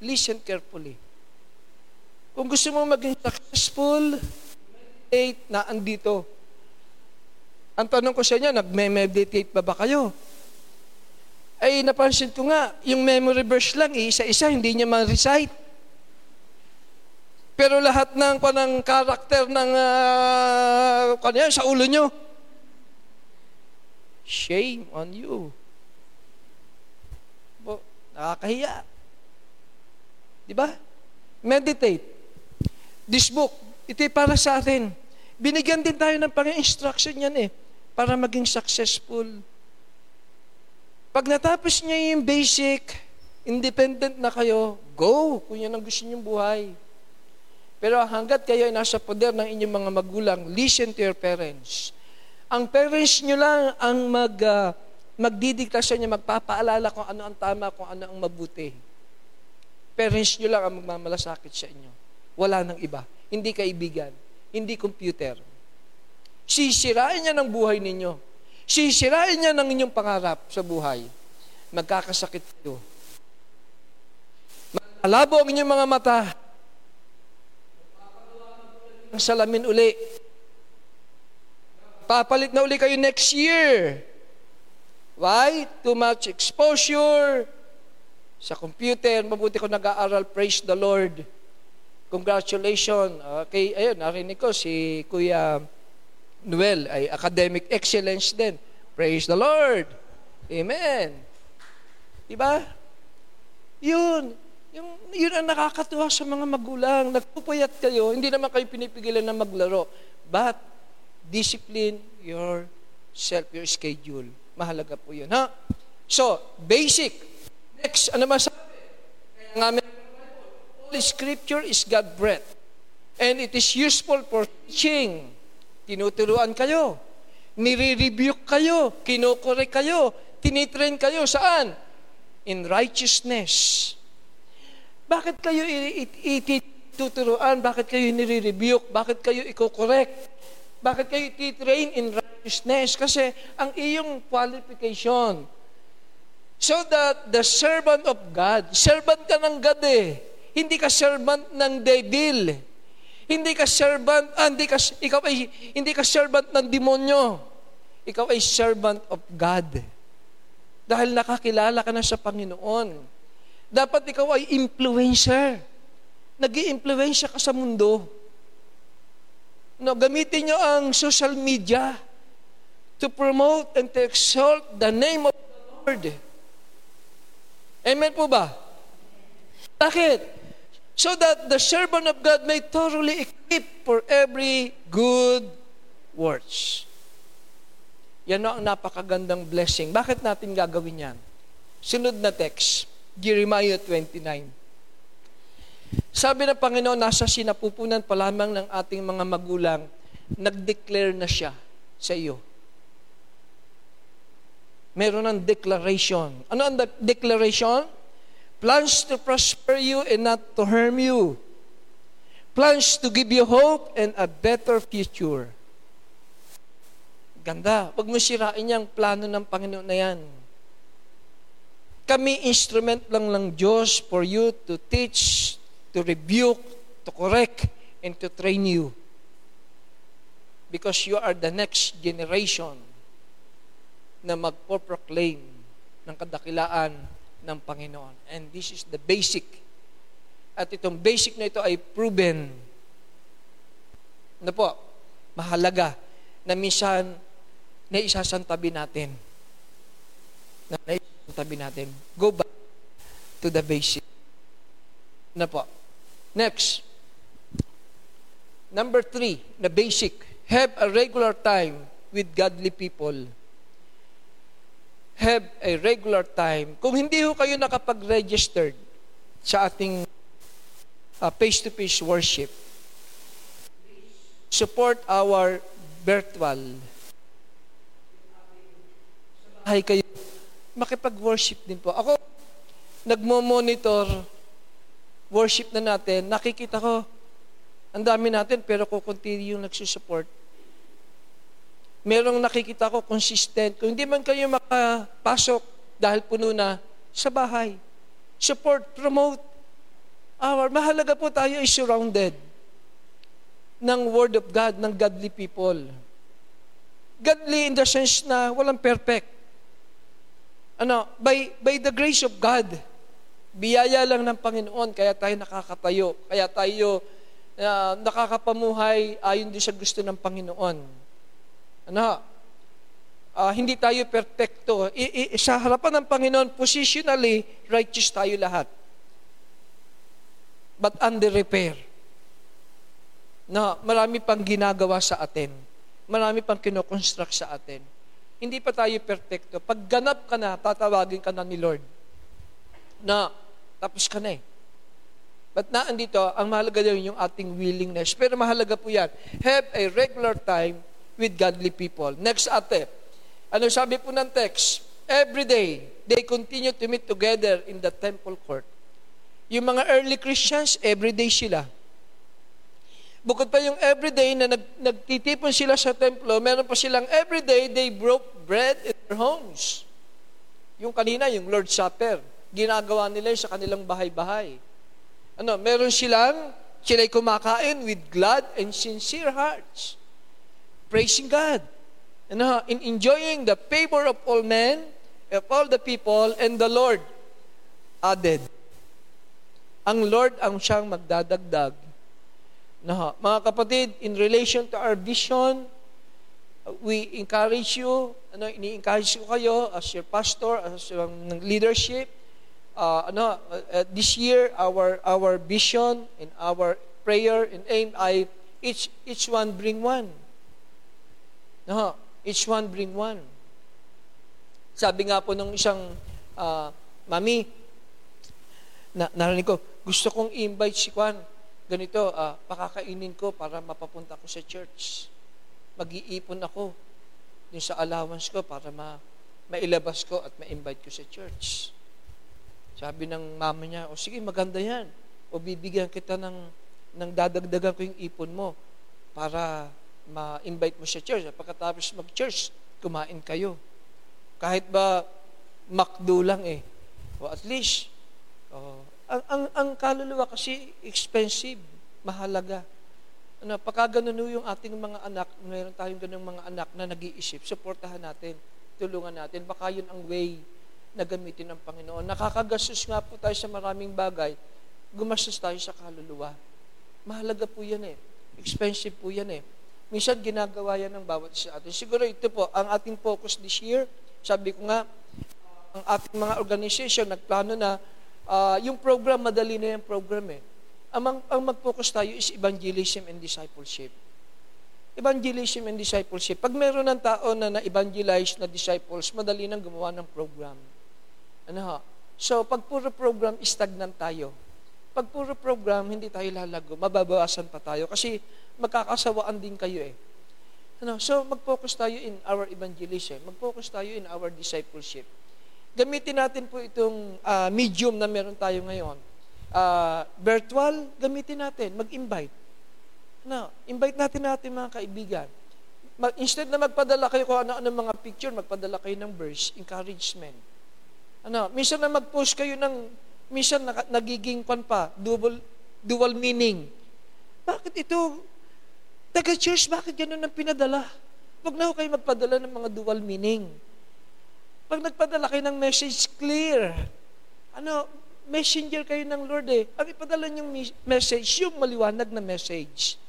Listen carefully. Kung gusto mo maging successful, meditate na andito. Ang tanong ko sa inyo, nagme-meditate pa ba kayo? Ay, napansin ko nga, yung memory verse lang, isa-isa, hindi niya ma-recite. Pero lahat ng panang karakter ng uh, kanya sa ulo nyo. Shame on you. Bo, nakakahiya. Di ba? Meditate. This book, ito para sa atin. Binigyan din tayo ng pang-instruction yan eh, para maging successful. Pag natapos niya yung basic, independent na kayo, go kung yan ang gusto niyong buhay. Pero hanggat kayo ay nasa poder ng inyong mga magulang, listen to your parents. Ang parents nyo lang ang mag, uh, magdidikta sa inyo, magpapaalala kung ano ang tama, kung ano ang mabuti. Parents nyo lang ang magmamalasakit sa inyo. Wala nang iba. Hindi kaibigan. Hindi computer. Sisirain niya ng buhay ninyo. Sisirain niya ng inyong pangarap sa buhay. Magkakasakit kayo. Malabo ang inyong mga mata ng salamin uli. Papalit na uli kayo next year. Why? Too much exposure sa computer. Mabuti ko nag-aaral. Praise the Lord. Congratulations. Okay, ayun, narinig ko si Kuya Noel ay academic excellence din. Praise the Lord. Amen. Diba? Yun. Yung, yun ang nakakatuwa sa mga magulang. Nagpupuyat kayo, hindi naman kayo pinipigilan na maglaro. But, discipline yourself, your schedule. Mahalaga po yun, ha? So, basic. Next, ano masabi? Kaya nga Holy Scripture is God breath. And it is useful for teaching. Tinuturuan kayo. Nire-rebuke kayo. Kinokorek kayo. Tinitrain kayo. Saan? In righteousness bakit kayo ituturuan? Bakit kayo nire-rebuke? Bakit kayo i-correct? Bakit kayo ititrain in righteousness? Kasi ang iyong qualification, so that the servant of God, servant ka ng God eh. Hindi ka servant ng devil. Hindi ka servant, ah, hindi ka, ikaw ay, hindi ka servant ng demonyo. Ikaw ay servant of God. Dahil nakakilala ka na sa Panginoon. Dapat ikaw ay influencer. nag influensya ka sa mundo. No, gamitin nyo ang social media to promote and to exalt the name of the Lord. Amen po ba? Bakit? So that the servant of God may thoroughly equip for every good works. Yan ang napakagandang blessing. Bakit natin gagawin yan? Sunod na text. Jeremiah 29. Sabi ng Panginoon, nasa sinapupunan pa lamang ng ating mga magulang, nag-declare na siya sa iyo. Meron ng declaration. Ano ang declaration? Plans to prosper you and not to harm you. Plans to give you hope and a better future. Ganda. Huwag mo sirain yung plano ng Panginoon na yan. Kami instrument lang ng Diyos for you to teach, to rebuke, to correct, and to train you because you are the next generation na magpo-proclaim ng kadakilaan ng Panginoon. And this is the basic. At itong basic na ito ay proven na po, mahalaga na minsan na isasantabi natin. Na isasantabi natin. Go back to the basic. Na po. Next. Number three, the basic have a regular time with godly people. Have a regular time. Kung hindi ho kayo nakapag-registered sa ating uh, face-to-face worship, support our virtual. Ay kayo, makipag-worship din po. Ako, nagmo-monitor worship na natin, nakikita ko, ang dami natin, pero kukunti yung nagsusupport merong nakikita ko consistent. Kung hindi man kayo makapasok dahil puno na, sa bahay. Support, promote. Our, mahalaga po tayo is surrounded ng Word of God, ng godly people. Godly in the sense na walang perfect. Ano, by, by the grace of God, biyaya lang ng Panginoon, kaya tayo nakakatayo, kaya tayo uh, nakakapamuhay ayon din sa gusto ng Panginoon. Ano? Uh, hindi tayo perfecto. I, I, sa harapan ng Panginoon, positionally, righteous tayo lahat. But under repair. Na marami pang ginagawa sa atin. Marami pang kinoconstruct sa atin. Hindi pa tayo perfecto. Pag ganap ka na, tatawagin ka na ni Lord. Na, tapos ka na eh. But na andito, ang mahalaga din yung ating willingness. Pero mahalaga po yan. Have a regular time with godly people. Next ate, ano sabi po ng text? Every day, they continue to meet together in the temple court. Yung mga early Christians, every day sila. Bukod pa yung everyday na nag, nagtitipon sila sa templo, meron pa silang everyday they broke bread in their homes. Yung kanina, yung Lord's Supper, ginagawa nila sa kanilang bahay-bahay. Ano, meron silang, sila'y kumakain with glad and sincere hearts praising God. And uh, in enjoying the favor of all men, of all the people, and the Lord added. Ang Lord ang siyang magdadagdag. Na, mga kapatid, in relation to our vision, we encourage you, ano, ini-encourage ko kayo as your pastor, as your leadership. Uh, ano, uh, this year, our our vision and our prayer and aim ay each each one bring one. No, each one bring one. Sabi nga po ng isang uh, mami, na, narinig ko, gusto kong invite si Kwan, ganito, uh, pakakainin ko para mapapunta ko sa church. Mag-iipon ako din sa allowance ko para ma, mailabas ko at ma-invite ko sa church. Sabi ng mama niya, o sige, maganda yan. O bibigyan kita ng, ng dadagdagan ko yung ipon mo para ma-invite mo sa church. Pagkatapos mag-church, kumain kayo. Kahit ba makdo lang eh. O at least, oh, ang, ang, ang kaluluwa kasi expensive, mahalaga. Ano, pagka ganun yung ating mga anak, mayroon tayong ganung mga anak na nag-iisip, supportahan natin, tulungan natin. Baka yun ang way na gamitin ng Panginoon. Nakakagastos nga po tayo sa maraming bagay, gumastos tayo sa kaluluwa. Mahalaga po yan eh. Expensive po yan eh. Minsan ginagawa yan ng bawat isa atin. Siguro ito po, ang ating focus this year, sabi ko nga, ang ating mga organization, nagplano na, uh, yung program, madali na yung program eh. Ang, ang mag-focus tayo is evangelism and discipleship. Evangelism and discipleship. Pag meron ng tao na na-evangelize na disciples, madali nang gumawa ng program. Ano ha? So, pag puro program, stagnant tayo. Pag puro program, hindi tayo lalago. Mababawasan pa tayo. Kasi magkakasawaan din kayo eh. Ano? So, mag-focus tayo in our evangelism. Mag-focus tayo in our discipleship. Gamitin natin po itong uh, medium na meron tayo ngayon. Uh, virtual, gamitin natin. Mag-invite. Ano? Invite natin natin mga kaibigan. Mag, instead na magpadala kayo kung ano-ano mga picture, magpadala kayo ng verse, encouragement. Ano, minsan na mag-post kayo ng, minsan na, nagiging pan pa, double, dual meaning bakit ito? Taga-church, bakit ganun ang pinadala? Huwag na ho kayo magpadala ng mga dual meaning. Pag nagpadala kayo ng message, clear. Ano, messenger kayo ng Lord eh. Ang ipadala niyong message, yung maliwanag na message.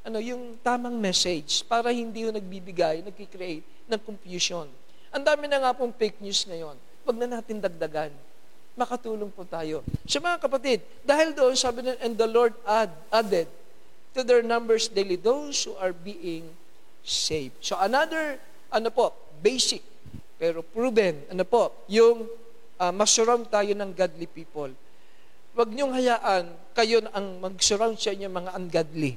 Ano, yung tamang message para hindi yung nagbibigay, nagkikreate ng confusion. Ang dami na nga pong fake news ngayon. Huwag na natin dagdagan. Makatulong po tayo. Sa mga kapatid, dahil doon, sabi na, and the Lord add, added to their numbers daily those who are being saved. So another, ano po, basic, pero proven, ano po, yung uh, masurround tayo ng godly people. Huwag niyong hayaan kayo ang mag-surround sa inyo mga ungodly.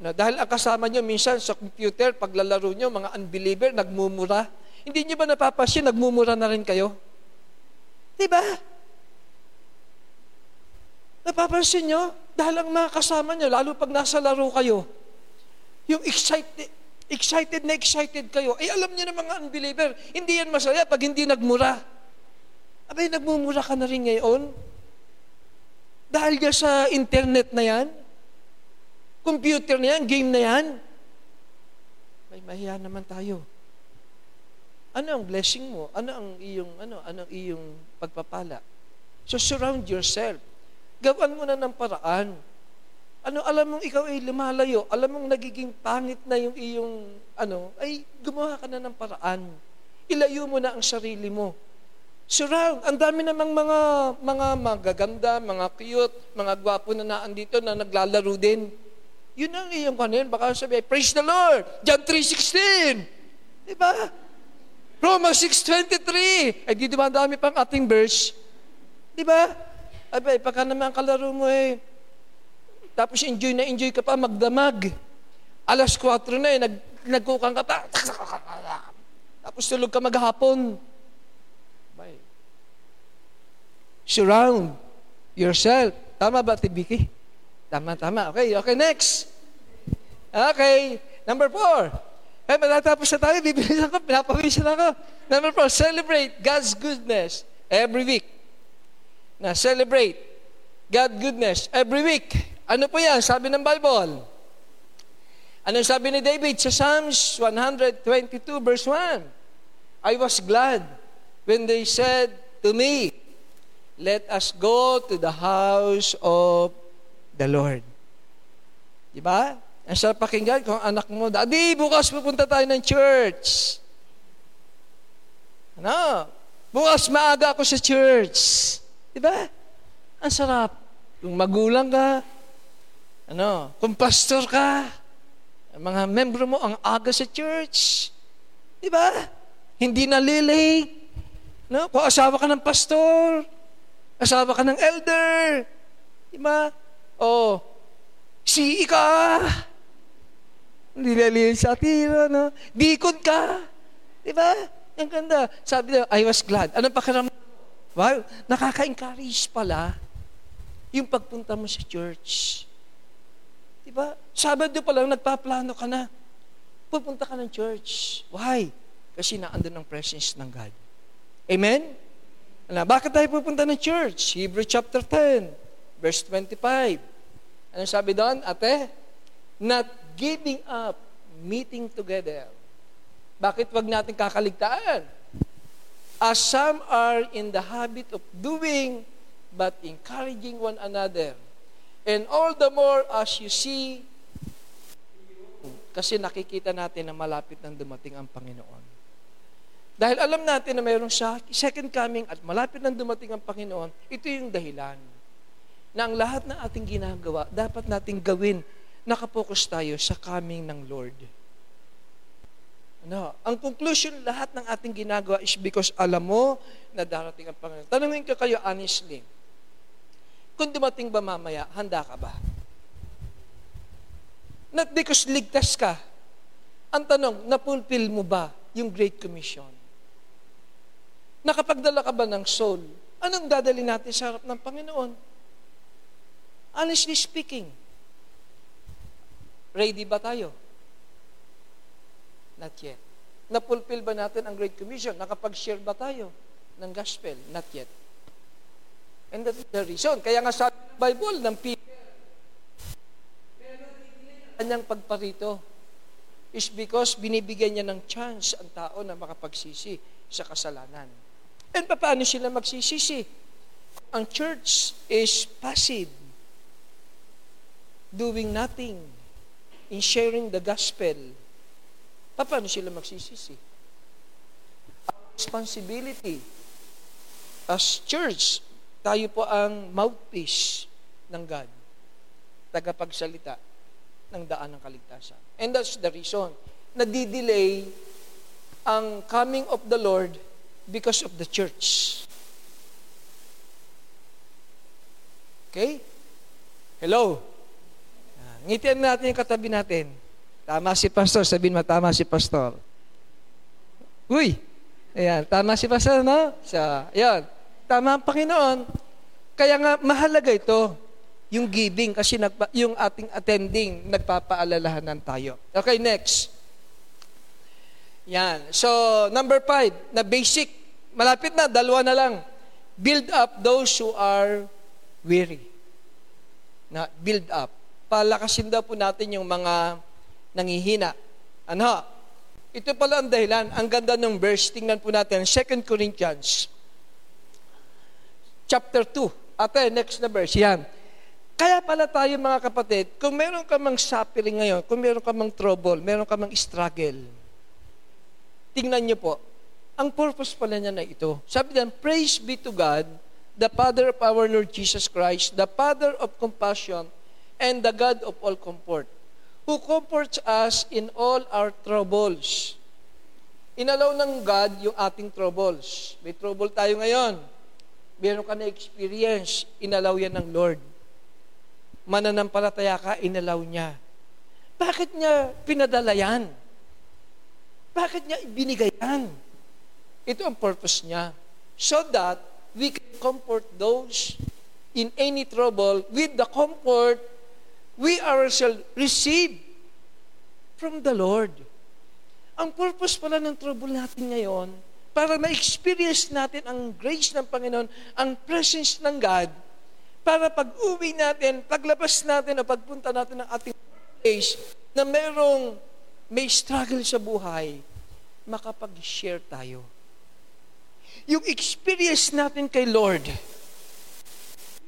Na dahil ang kasama niyo minsan sa computer, paglalaro niyo, mga unbeliever, nagmumura. Hindi niyo ba napapansin, nagmumura na rin kayo? Di ba? Napapansin niyo? Dahil ang mga kasama niyo, lalo pag nasa laro kayo, yung excited, excited na excited kayo, eh alam niyo na mga unbeliever, hindi yan masaya pag hindi nagmura. Abay, nagmumura ka na rin ngayon? Dahil ka sa internet na yan? Computer na yan? Game na yan? May mahiya naman tayo. Ano ang blessing mo? Ano ang iyong ano, ano ang iyong pagpapala? So surround yourself. Gawan mo na ng paraan ano, alam mong ikaw ay lumalayo, alam mong nagiging pangit na yung iyong, ano, ay gumawa ka na ng paraan. Ilayo mo na ang sarili mo. Surround. Ang dami namang mga, mga magaganda, mga cute, mga gwapo na naan dito na naglalaro din. Yun ang iyong kanin. Baka sabi, praise the Lord! John 3.16! Diba? Romans 6.23! Ay, di ba dami pang ating verse? Diba? Abay, pagka naman kalaro mo eh, tapos enjoy na enjoy ka pa, magdamag. Alas 4 na eh, nag, nagkukang ka pa. Tapos tulog ka maghapon. Bye. Surround yourself. Tama ba, Tibiki? Tama, tama. Okay, okay, next. Okay, number four. Eh, matatapos na tayo, bibilisan ko, pinapawisan ako. Number four, celebrate God's goodness every week. Na celebrate God's goodness every week. Ano po yan? Sabi ng Bible. Ano sabi ni David sa Psalms 122 verse 1? I was glad when they said to me, Let us go to the house of the Lord. Diba? Ang sarap pakinggan kung anak mo, Daddy, bukas pupunta tayo ng church. Ano? Bukas maaga ako sa church. Diba? Ang sarap. Kung magulang ka, ano, kung pastor ka, mga membro mo ang aga sa church. Di ba? Hindi na lilate. No? Kung asawa ka ng pastor, asawa ka ng elder, di ba? O, si ka. Na lilate sa tira, no? Deacon ka. Di ba? Ang ganda. Sabi niya, I was glad. Anong pakiramdam? Wow, nakaka-encourage pala yung pagpunta mo sa church. Diba? Sabado pa lang, nagpaplano ka na. Pupunta ka ng church. Why? Kasi naandun ang presence ng God. Amen? Na, bakit tayo pupunta ng church? Hebrew chapter 10, verse 25. Ano sabi doon, ate? Not giving up meeting together. Bakit wag natin kakaligtaan? As some are in the habit of doing, but encouraging one another And all the more as you see, kasi nakikita natin na malapit nang dumating ang Panginoon. Dahil alam natin na mayroong second coming at malapit nang dumating ang Panginoon, ito yung dahilan na ang lahat ng ating ginagawa, dapat nating gawin, nakapokus tayo sa coming ng Lord. Ano? Ang conclusion, lahat ng ating ginagawa is because alam mo na darating ang Panginoon. Tanungin ko kayo honestly, kung dumating ba mamaya, handa ka ba? Not because ligtas ka. Ang tanong, napulfill mo ba yung Great Commission? Nakapagdala ka ba ng soul? Anong dadali natin sa harap ng Panginoon? Honestly speaking, ready ba tayo? Not yet. Napulfill ba natin ang Great Commission? Nakapag-share ba tayo ng gospel? Not yet. And that's the reason. Kaya nga sa Bible ng Peter, kanyang pagparito is because binibigyan niya ng chance ang tao na makapagsisi sa kasalanan. And paano sila magsisisi? Ang church is passive, doing nothing, in sharing the gospel. Paano sila magsisisi? Our responsibility as church, tayo po ang mouthpiece ng God. Tagapagsalita ng daan ng kaligtasan. And that's the reason na delay ang coming of the Lord because of the church. Okay? Hello? Ngitian natin yung katabi natin. Tama si pastor. Sabihin mo, tama si pastor. Uy! Ayan, tama si pastor, no? Sa, ayan. Tama ang Panginoon. Kaya nga, mahalaga ito yung giving kasi nagpa, yung ating attending nagpapaalalahanan tayo. Okay, next. Yan. So, number five, na basic. Malapit na, dalawa na lang. Build up those who are weary. Na build up. Palakasin daw po natin yung mga nangihina. Ano? Ito pala ang dahilan. Ang ganda ng verse. Tingnan po natin. 2 Corinthians chapter 2. Ate, next na verse. Yan. Kaya pala tayo mga kapatid, kung meron ka mang suffering ngayon, kung meron ka mang trouble, meron ka mang struggle, tingnan niyo po, ang purpose pala niya na ito. Sabi niyan, Praise be to God, the Father of our Lord Jesus Christ, the Father of compassion, and the God of all comfort, who comforts us in all our troubles. Inalaw ng God yung ating troubles. May trouble tayo ngayon. Meron ka na experience, inalaw yan ng Lord mananampalataya ka, inalaw niya. Bakit niya pinadala yan? Bakit niya ibinigay yan? Ito ang purpose niya. So that we can comfort those in any trouble with the comfort we ourselves receive from the Lord. Ang purpose pala ng trouble natin ngayon, para ma-experience natin ang grace ng Panginoon, ang presence ng God, para pag uwi natin, paglabas natin o pagpunta natin ng ating place na merong may struggle sa buhay, makapag-share tayo. Yung experience natin kay Lord,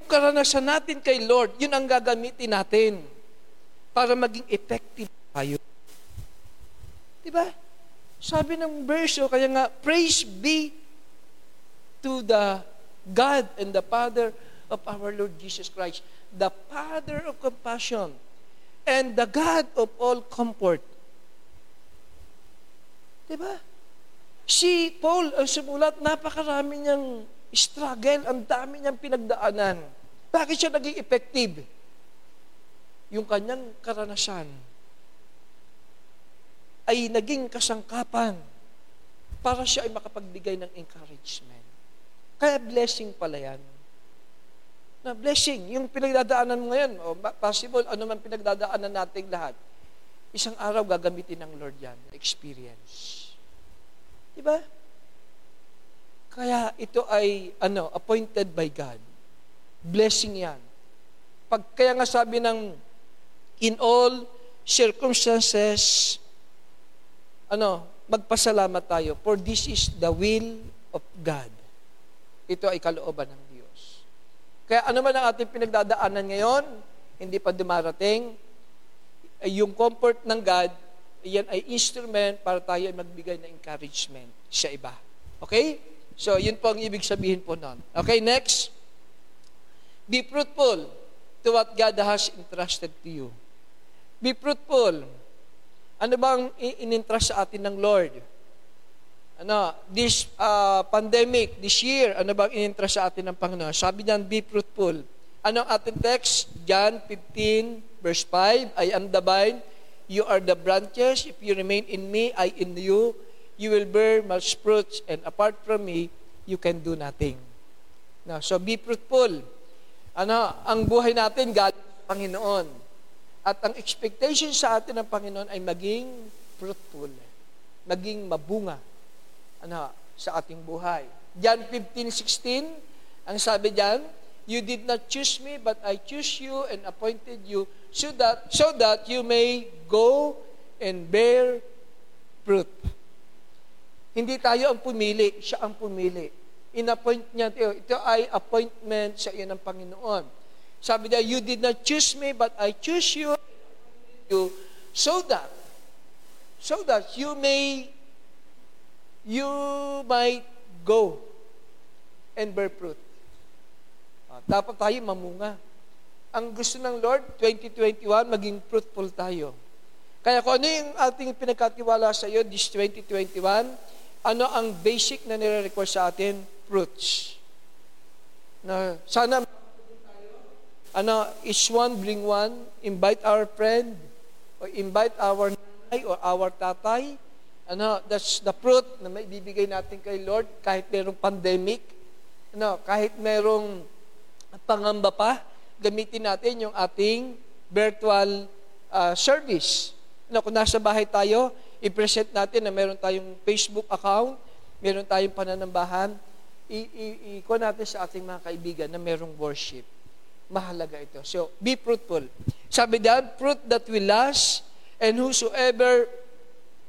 karanasan natin kay Lord, yun ang gagamitin natin para maging effective tayo. Diba? Sabi ng verse, kaya nga, praise be to the God and the Father of our Lord Jesus Christ, the Father of compassion, and the God of all comfort. Diba? Si Paul, ang sumulat, napakarami niyang struggle, ang dami niyang pinagdaanan. Bakit siya naging effective? Yung kanyang karanasan ay naging kasangkapan para siya ay makapagbigay ng encouragement. Kaya blessing pala yan na blessing. Yung pinagdadaanan mo ngayon, o possible, ano man pinagdadaanan nating lahat, isang araw gagamitin ng Lord yan, experience. Diba? Kaya ito ay ano, appointed by God. Blessing yan. Pag, kaya nga sabi ng in all circumstances, ano, magpasalamat tayo, for this is the will of God. Ito ay kalooban ng kaya ano man ang ating pinagdadaanan ngayon, hindi pa dumarating, yung comfort ng God, yan ay instrument para tayo ay magbigay ng encouragement sa iba. Okay? So, yun po ang ibig sabihin po nun. Okay, next. Be fruitful to what God has entrusted to you. Be fruitful. Ano bang in-entrust sa atin ng Lord? ano, this uh, pandemic, this year, ano bang inintra sa atin ng Panginoon? Sabi niyan, be fruitful. Ano ang ating text? John 15, verse 5, I am the vine, you are the branches. If you remain in me, I in you, you will bear much fruits, and apart from me, you can do nothing. No, so be fruitful. Ano, ang buhay natin galing sa Panginoon. At ang expectation sa atin ng Panginoon ay maging fruitful, maging mabunga ano, sa ating buhay. John 15:16, ang sabi diyan, You did not choose me, but I choose you and appointed you so that, so that you may go and bear fruit. Hindi tayo ang pumili, siya ang pumili. In-appoint niya, ito ay appointment sa iyo ng Panginoon. Sabi niya, you did not choose me, but I choose you, you so that, so that you may, you might go and bear fruit. Uh, dapat tayo mamunga. Ang gusto ng Lord, 2021, maging fruitful tayo. Kaya kung ano yung ating pinagkatiwala sa iyo this 2021, ano ang basic na nire-request sa atin? Fruits. Na sana ano, is one bring one, invite our friend, or invite our nanay or our tatay. Ano, that's the fruit na may bibigay natin kay Lord kahit merong pandemic. Ano, kahit merong pangamba pa, gamitin natin yung ating virtual uh, service. Ano, kung nasa bahay tayo, i-present natin na meron tayong Facebook account, meron tayong pananambahan, i-kuha natin sa ating mga kaibigan na merong worship. Mahalaga ito. So, be fruitful. Sabi diyan, fruit that will last, and whosoever,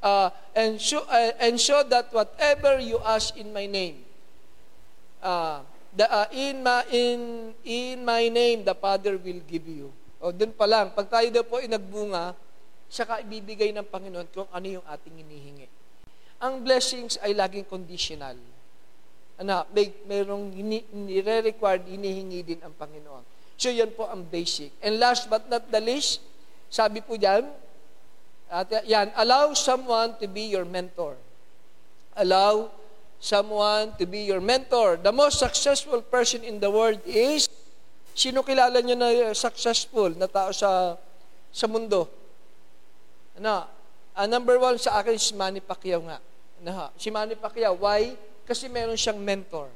uh, and, so, uh, and so that whatever you ask in my name, uh, the, uh, in, my, in, in my name, the Father will give you. O, dun pa lang, pag tayo daw po ay nagbunga, saka ibibigay ng Panginoon kung ano yung ating inihingi. Ang blessings ay laging conditional. Ano, may merong nire-required, hinihingi din ang Panginoon. So yan po ang basic. And last but not the least, sabi po diyan, at yan, allow someone to be your mentor. Allow someone to be your mentor. The most successful person in the world is, sino kilala nyo na successful na tao sa sa mundo? Ano, uh, number one sa akin si Manny Pacquiao nga. Ano, si Manny Pacquiao, why? Kasi meron siyang mentor.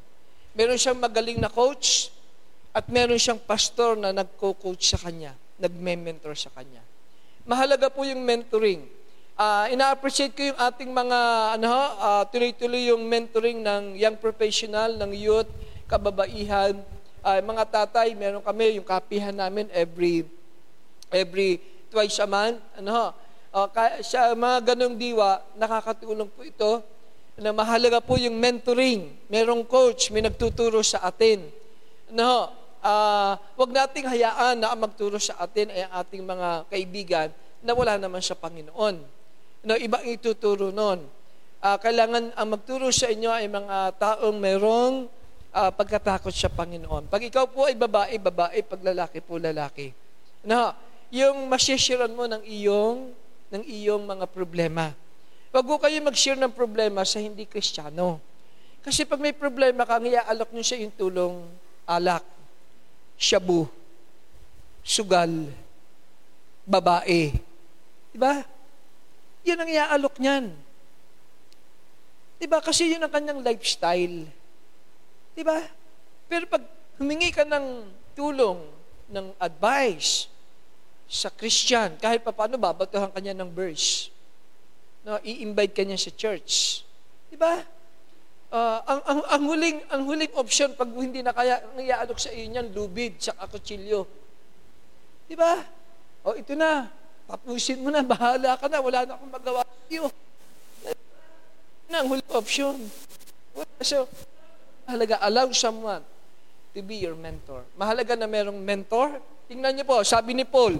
Meron siyang magaling na coach at meron siyang pastor na nagko-coach sa kanya, nagme-mentor sa kanya. Mahalaga po yung mentoring. Uh, ina-appreciate ko yung ating mga ano, uh, tuloy-tuloy yung mentoring ng young professional, ng youth, kababaihan, uh, mga tatay, meron kami yung kapihan namin every every twice a month. Ano, Uh, sa mga ganong diwa, nakakatulong po ito na mahalaga po yung mentoring. Merong coach, may nagtuturo sa atin. No, uh, wag nating hayaan na ang magturo sa atin ay ang ating mga kaibigan na wala naman sa Panginoon. No, ibang ituturo nun. Uh, kailangan ang magturo sa inyo ay mga taong merong uh, pagkatakot sa Panginoon. Pag ikaw po ay babae, babae. Pag lalaki po, lalaki. No, yung masyashiran mo ng iyong ng iyong mga problema. Huwag ko kayo mag-share ng problema sa hindi kristyano. Kasi pag may problema ka, iaalok nyo siya yung tulong alak, shabu, sugal, babae. Diba? Yun ang iaalok niyan. Diba? Kasi yun ang kanyang lifestyle. Diba? Pero pag humingi ka ng tulong, ng advice, sa Christian, kahit pa paano babatuhan kanya ng verse. No, i-invite kanya sa church. Di ba? Uh, ang, ang, ang, huling, ang huling option, pag hindi na kaya, ang iaalok sa iyo niyan, lubid, sa kutsilyo. Di ba? O, ito na. Tapusin mo na. Bahala ka na. Wala na akong magawa sa iyo. Na ang huling option. So, mahalaga, allow someone to be your mentor. Mahalaga na merong mentor. Tingnan niyo po, sabi ni Paul,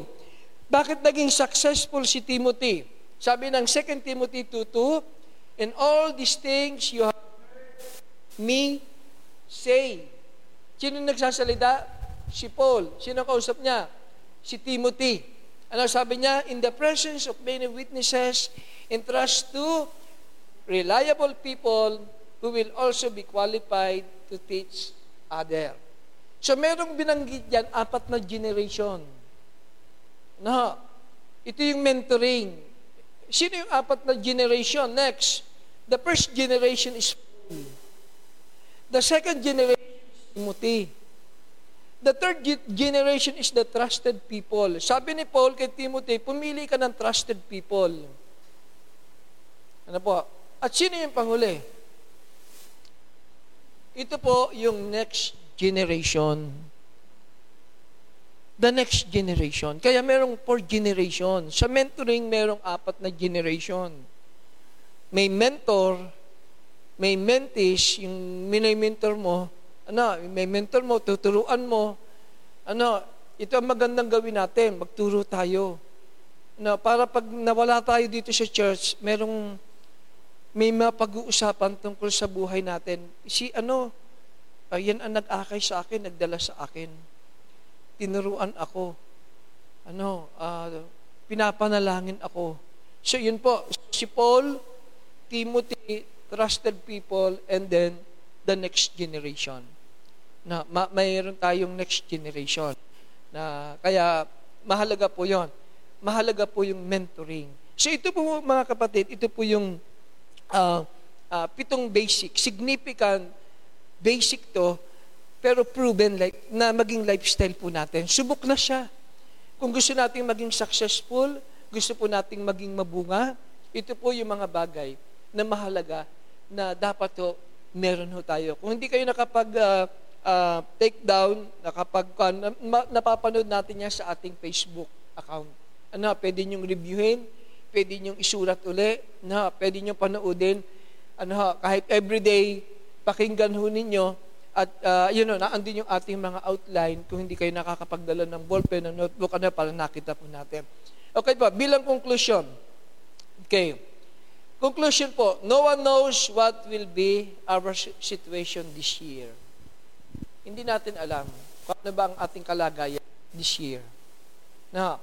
bakit naging successful si Timothy? Sabi ng 2 Timothy 2.2, In all these things you have me say. Sino nagsasalita? Si Paul. Sino kausap niya? Si Timothy. Ano sabi niya? In the presence of many witnesses, entrust to reliable people who will also be qualified to teach other. So merong binanggit yan, apat na generation No. Ito yung mentoring. Sino yung apat na generation? Next. The first generation is Paul. The second generation is Timothy. The third generation is the trusted people. Sabi ni Paul kay Timothy, pumili ka ng trusted people. Ano po? At sino yung panghuli? Ito po yung next generation. The next generation. Kaya merong four generation. Sa mentoring, merong apat na generation. May mentor, may mentees, yung minay-mentor mo, ano, may mentor mo, tuturuan mo, ano, ito ang magandang gawin natin, magturo tayo. Ano, para pag nawala tayo dito sa church, merong may mapag-uusapan tungkol sa buhay natin. Si ano, ayan ang nag-akay sa akin, nagdala sa akin. Tinuruan ako. Ano, uh, pinapanalangin ako. So yun po, si Paul, Timothy, trusted people, and then the next generation. Na ma- mayroon tayong next generation. Na kaya mahalaga po 'yon. Mahalaga po yung mentoring. So ito po mga kapatid, ito po yung uh, uh, pitong basic, significant basic to, pero proven like, na maging lifestyle po natin. Subok na siya. Kung gusto nating maging successful, gusto po nating maging mabunga, ito po yung mga bagay na mahalaga na dapat to meron ho tayo. Kung hindi kayo nakapag uh, uh, take down, nakapag uh, napapanood natin yan sa ating Facebook account. Ano, pwede niyong reviewin, pwede niyong isulat uli, na pwede niyong panoodin, ano, kahit everyday, pakinggan ho ninyo, at uh, yun know, naandun yung ating mga outline kung hindi kayo nakakapagdala ng ballpen, ng notebook, ano, para nakita po natin. Okay po, bilang conclusion. Okay. Conclusion po, no one knows what will be our situation this year. Hindi natin alam kung ano ba ang ating kalagayan this year. Na,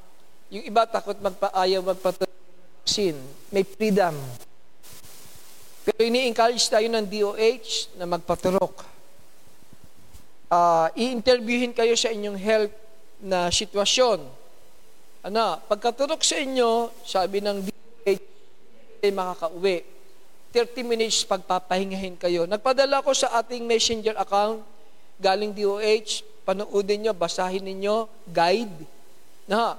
yung iba takot magpaayaw, magpatulsin. May freedom. Pero ini-encourage tayo ng DOH na magpaturok. Uh, i-interviewin kayo sa inyong health na sitwasyon. Ano, pagkaturok sa inyo, sabi ng DOH, ay makakauwi. 30 minutes pagpapahingahin kayo. Nagpadala ko sa ating messenger account, galing DOH, panoodin nyo, basahin ninyo, guide. Na,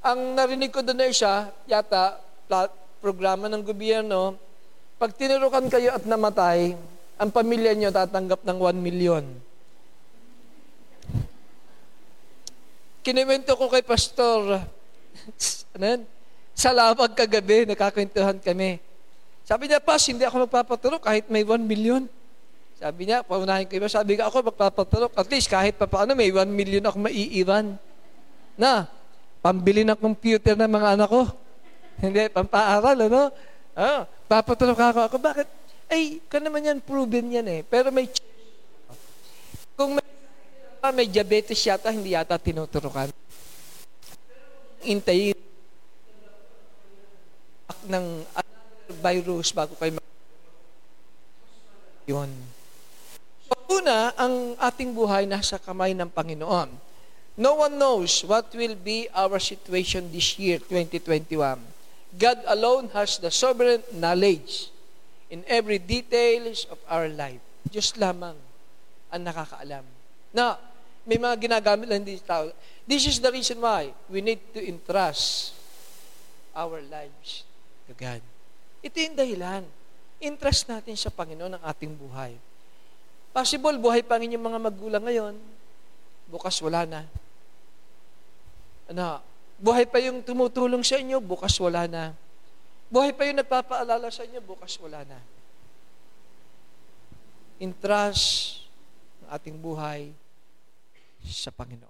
ang narinig ko doon na isa, yata, programa ng gobyerno, pag tinurukan kayo at namatay, ang pamilya nyo tatanggap ng 1 million. Kiniwento ko kay Pastor, ano? Sa labag kagabi, nakakwentuhan kami. Sabi niya, Pas, hindi ako magpapatulog kahit may 1 million. Sabi niya, paunahin ko iba. Sabi ka ako, magpapatulog. At least kahit pa paano, may 1 million ako maiiwan. Na, pambili ng computer ng mga anak ko. Hindi, pampaaral, ano? Ah, papatulog ako. Ako, bakit? Ay, ka naman yan, proven yan eh. Pero may kung may, may diabetes yata, hindi yata tinuturukan. Intayin ng virus bago kayo mag- yun. So, una, ang ating buhay nasa kamay ng Panginoon. No one knows what will be our situation this year, 2021. God alone has the sovereign knowledge in every details of our life. Diyos lamang ang nakakaalam. Na, may mga ginagamit lang din tao. This is the reason why we need to entrust our lives to God. Ito yung dahilan. Interest natin sa Panginoon ang ating buhay. Possible, buhay pa ang inyong mga magulang ngayon, bukas wala na. Ano, buhay pa yung tumutulong sa inyo, bukas wala na. Buhay pa yung nagpapaalala sa inyo, bukas wala na. Entrust ang ating buhay sa Panginoon.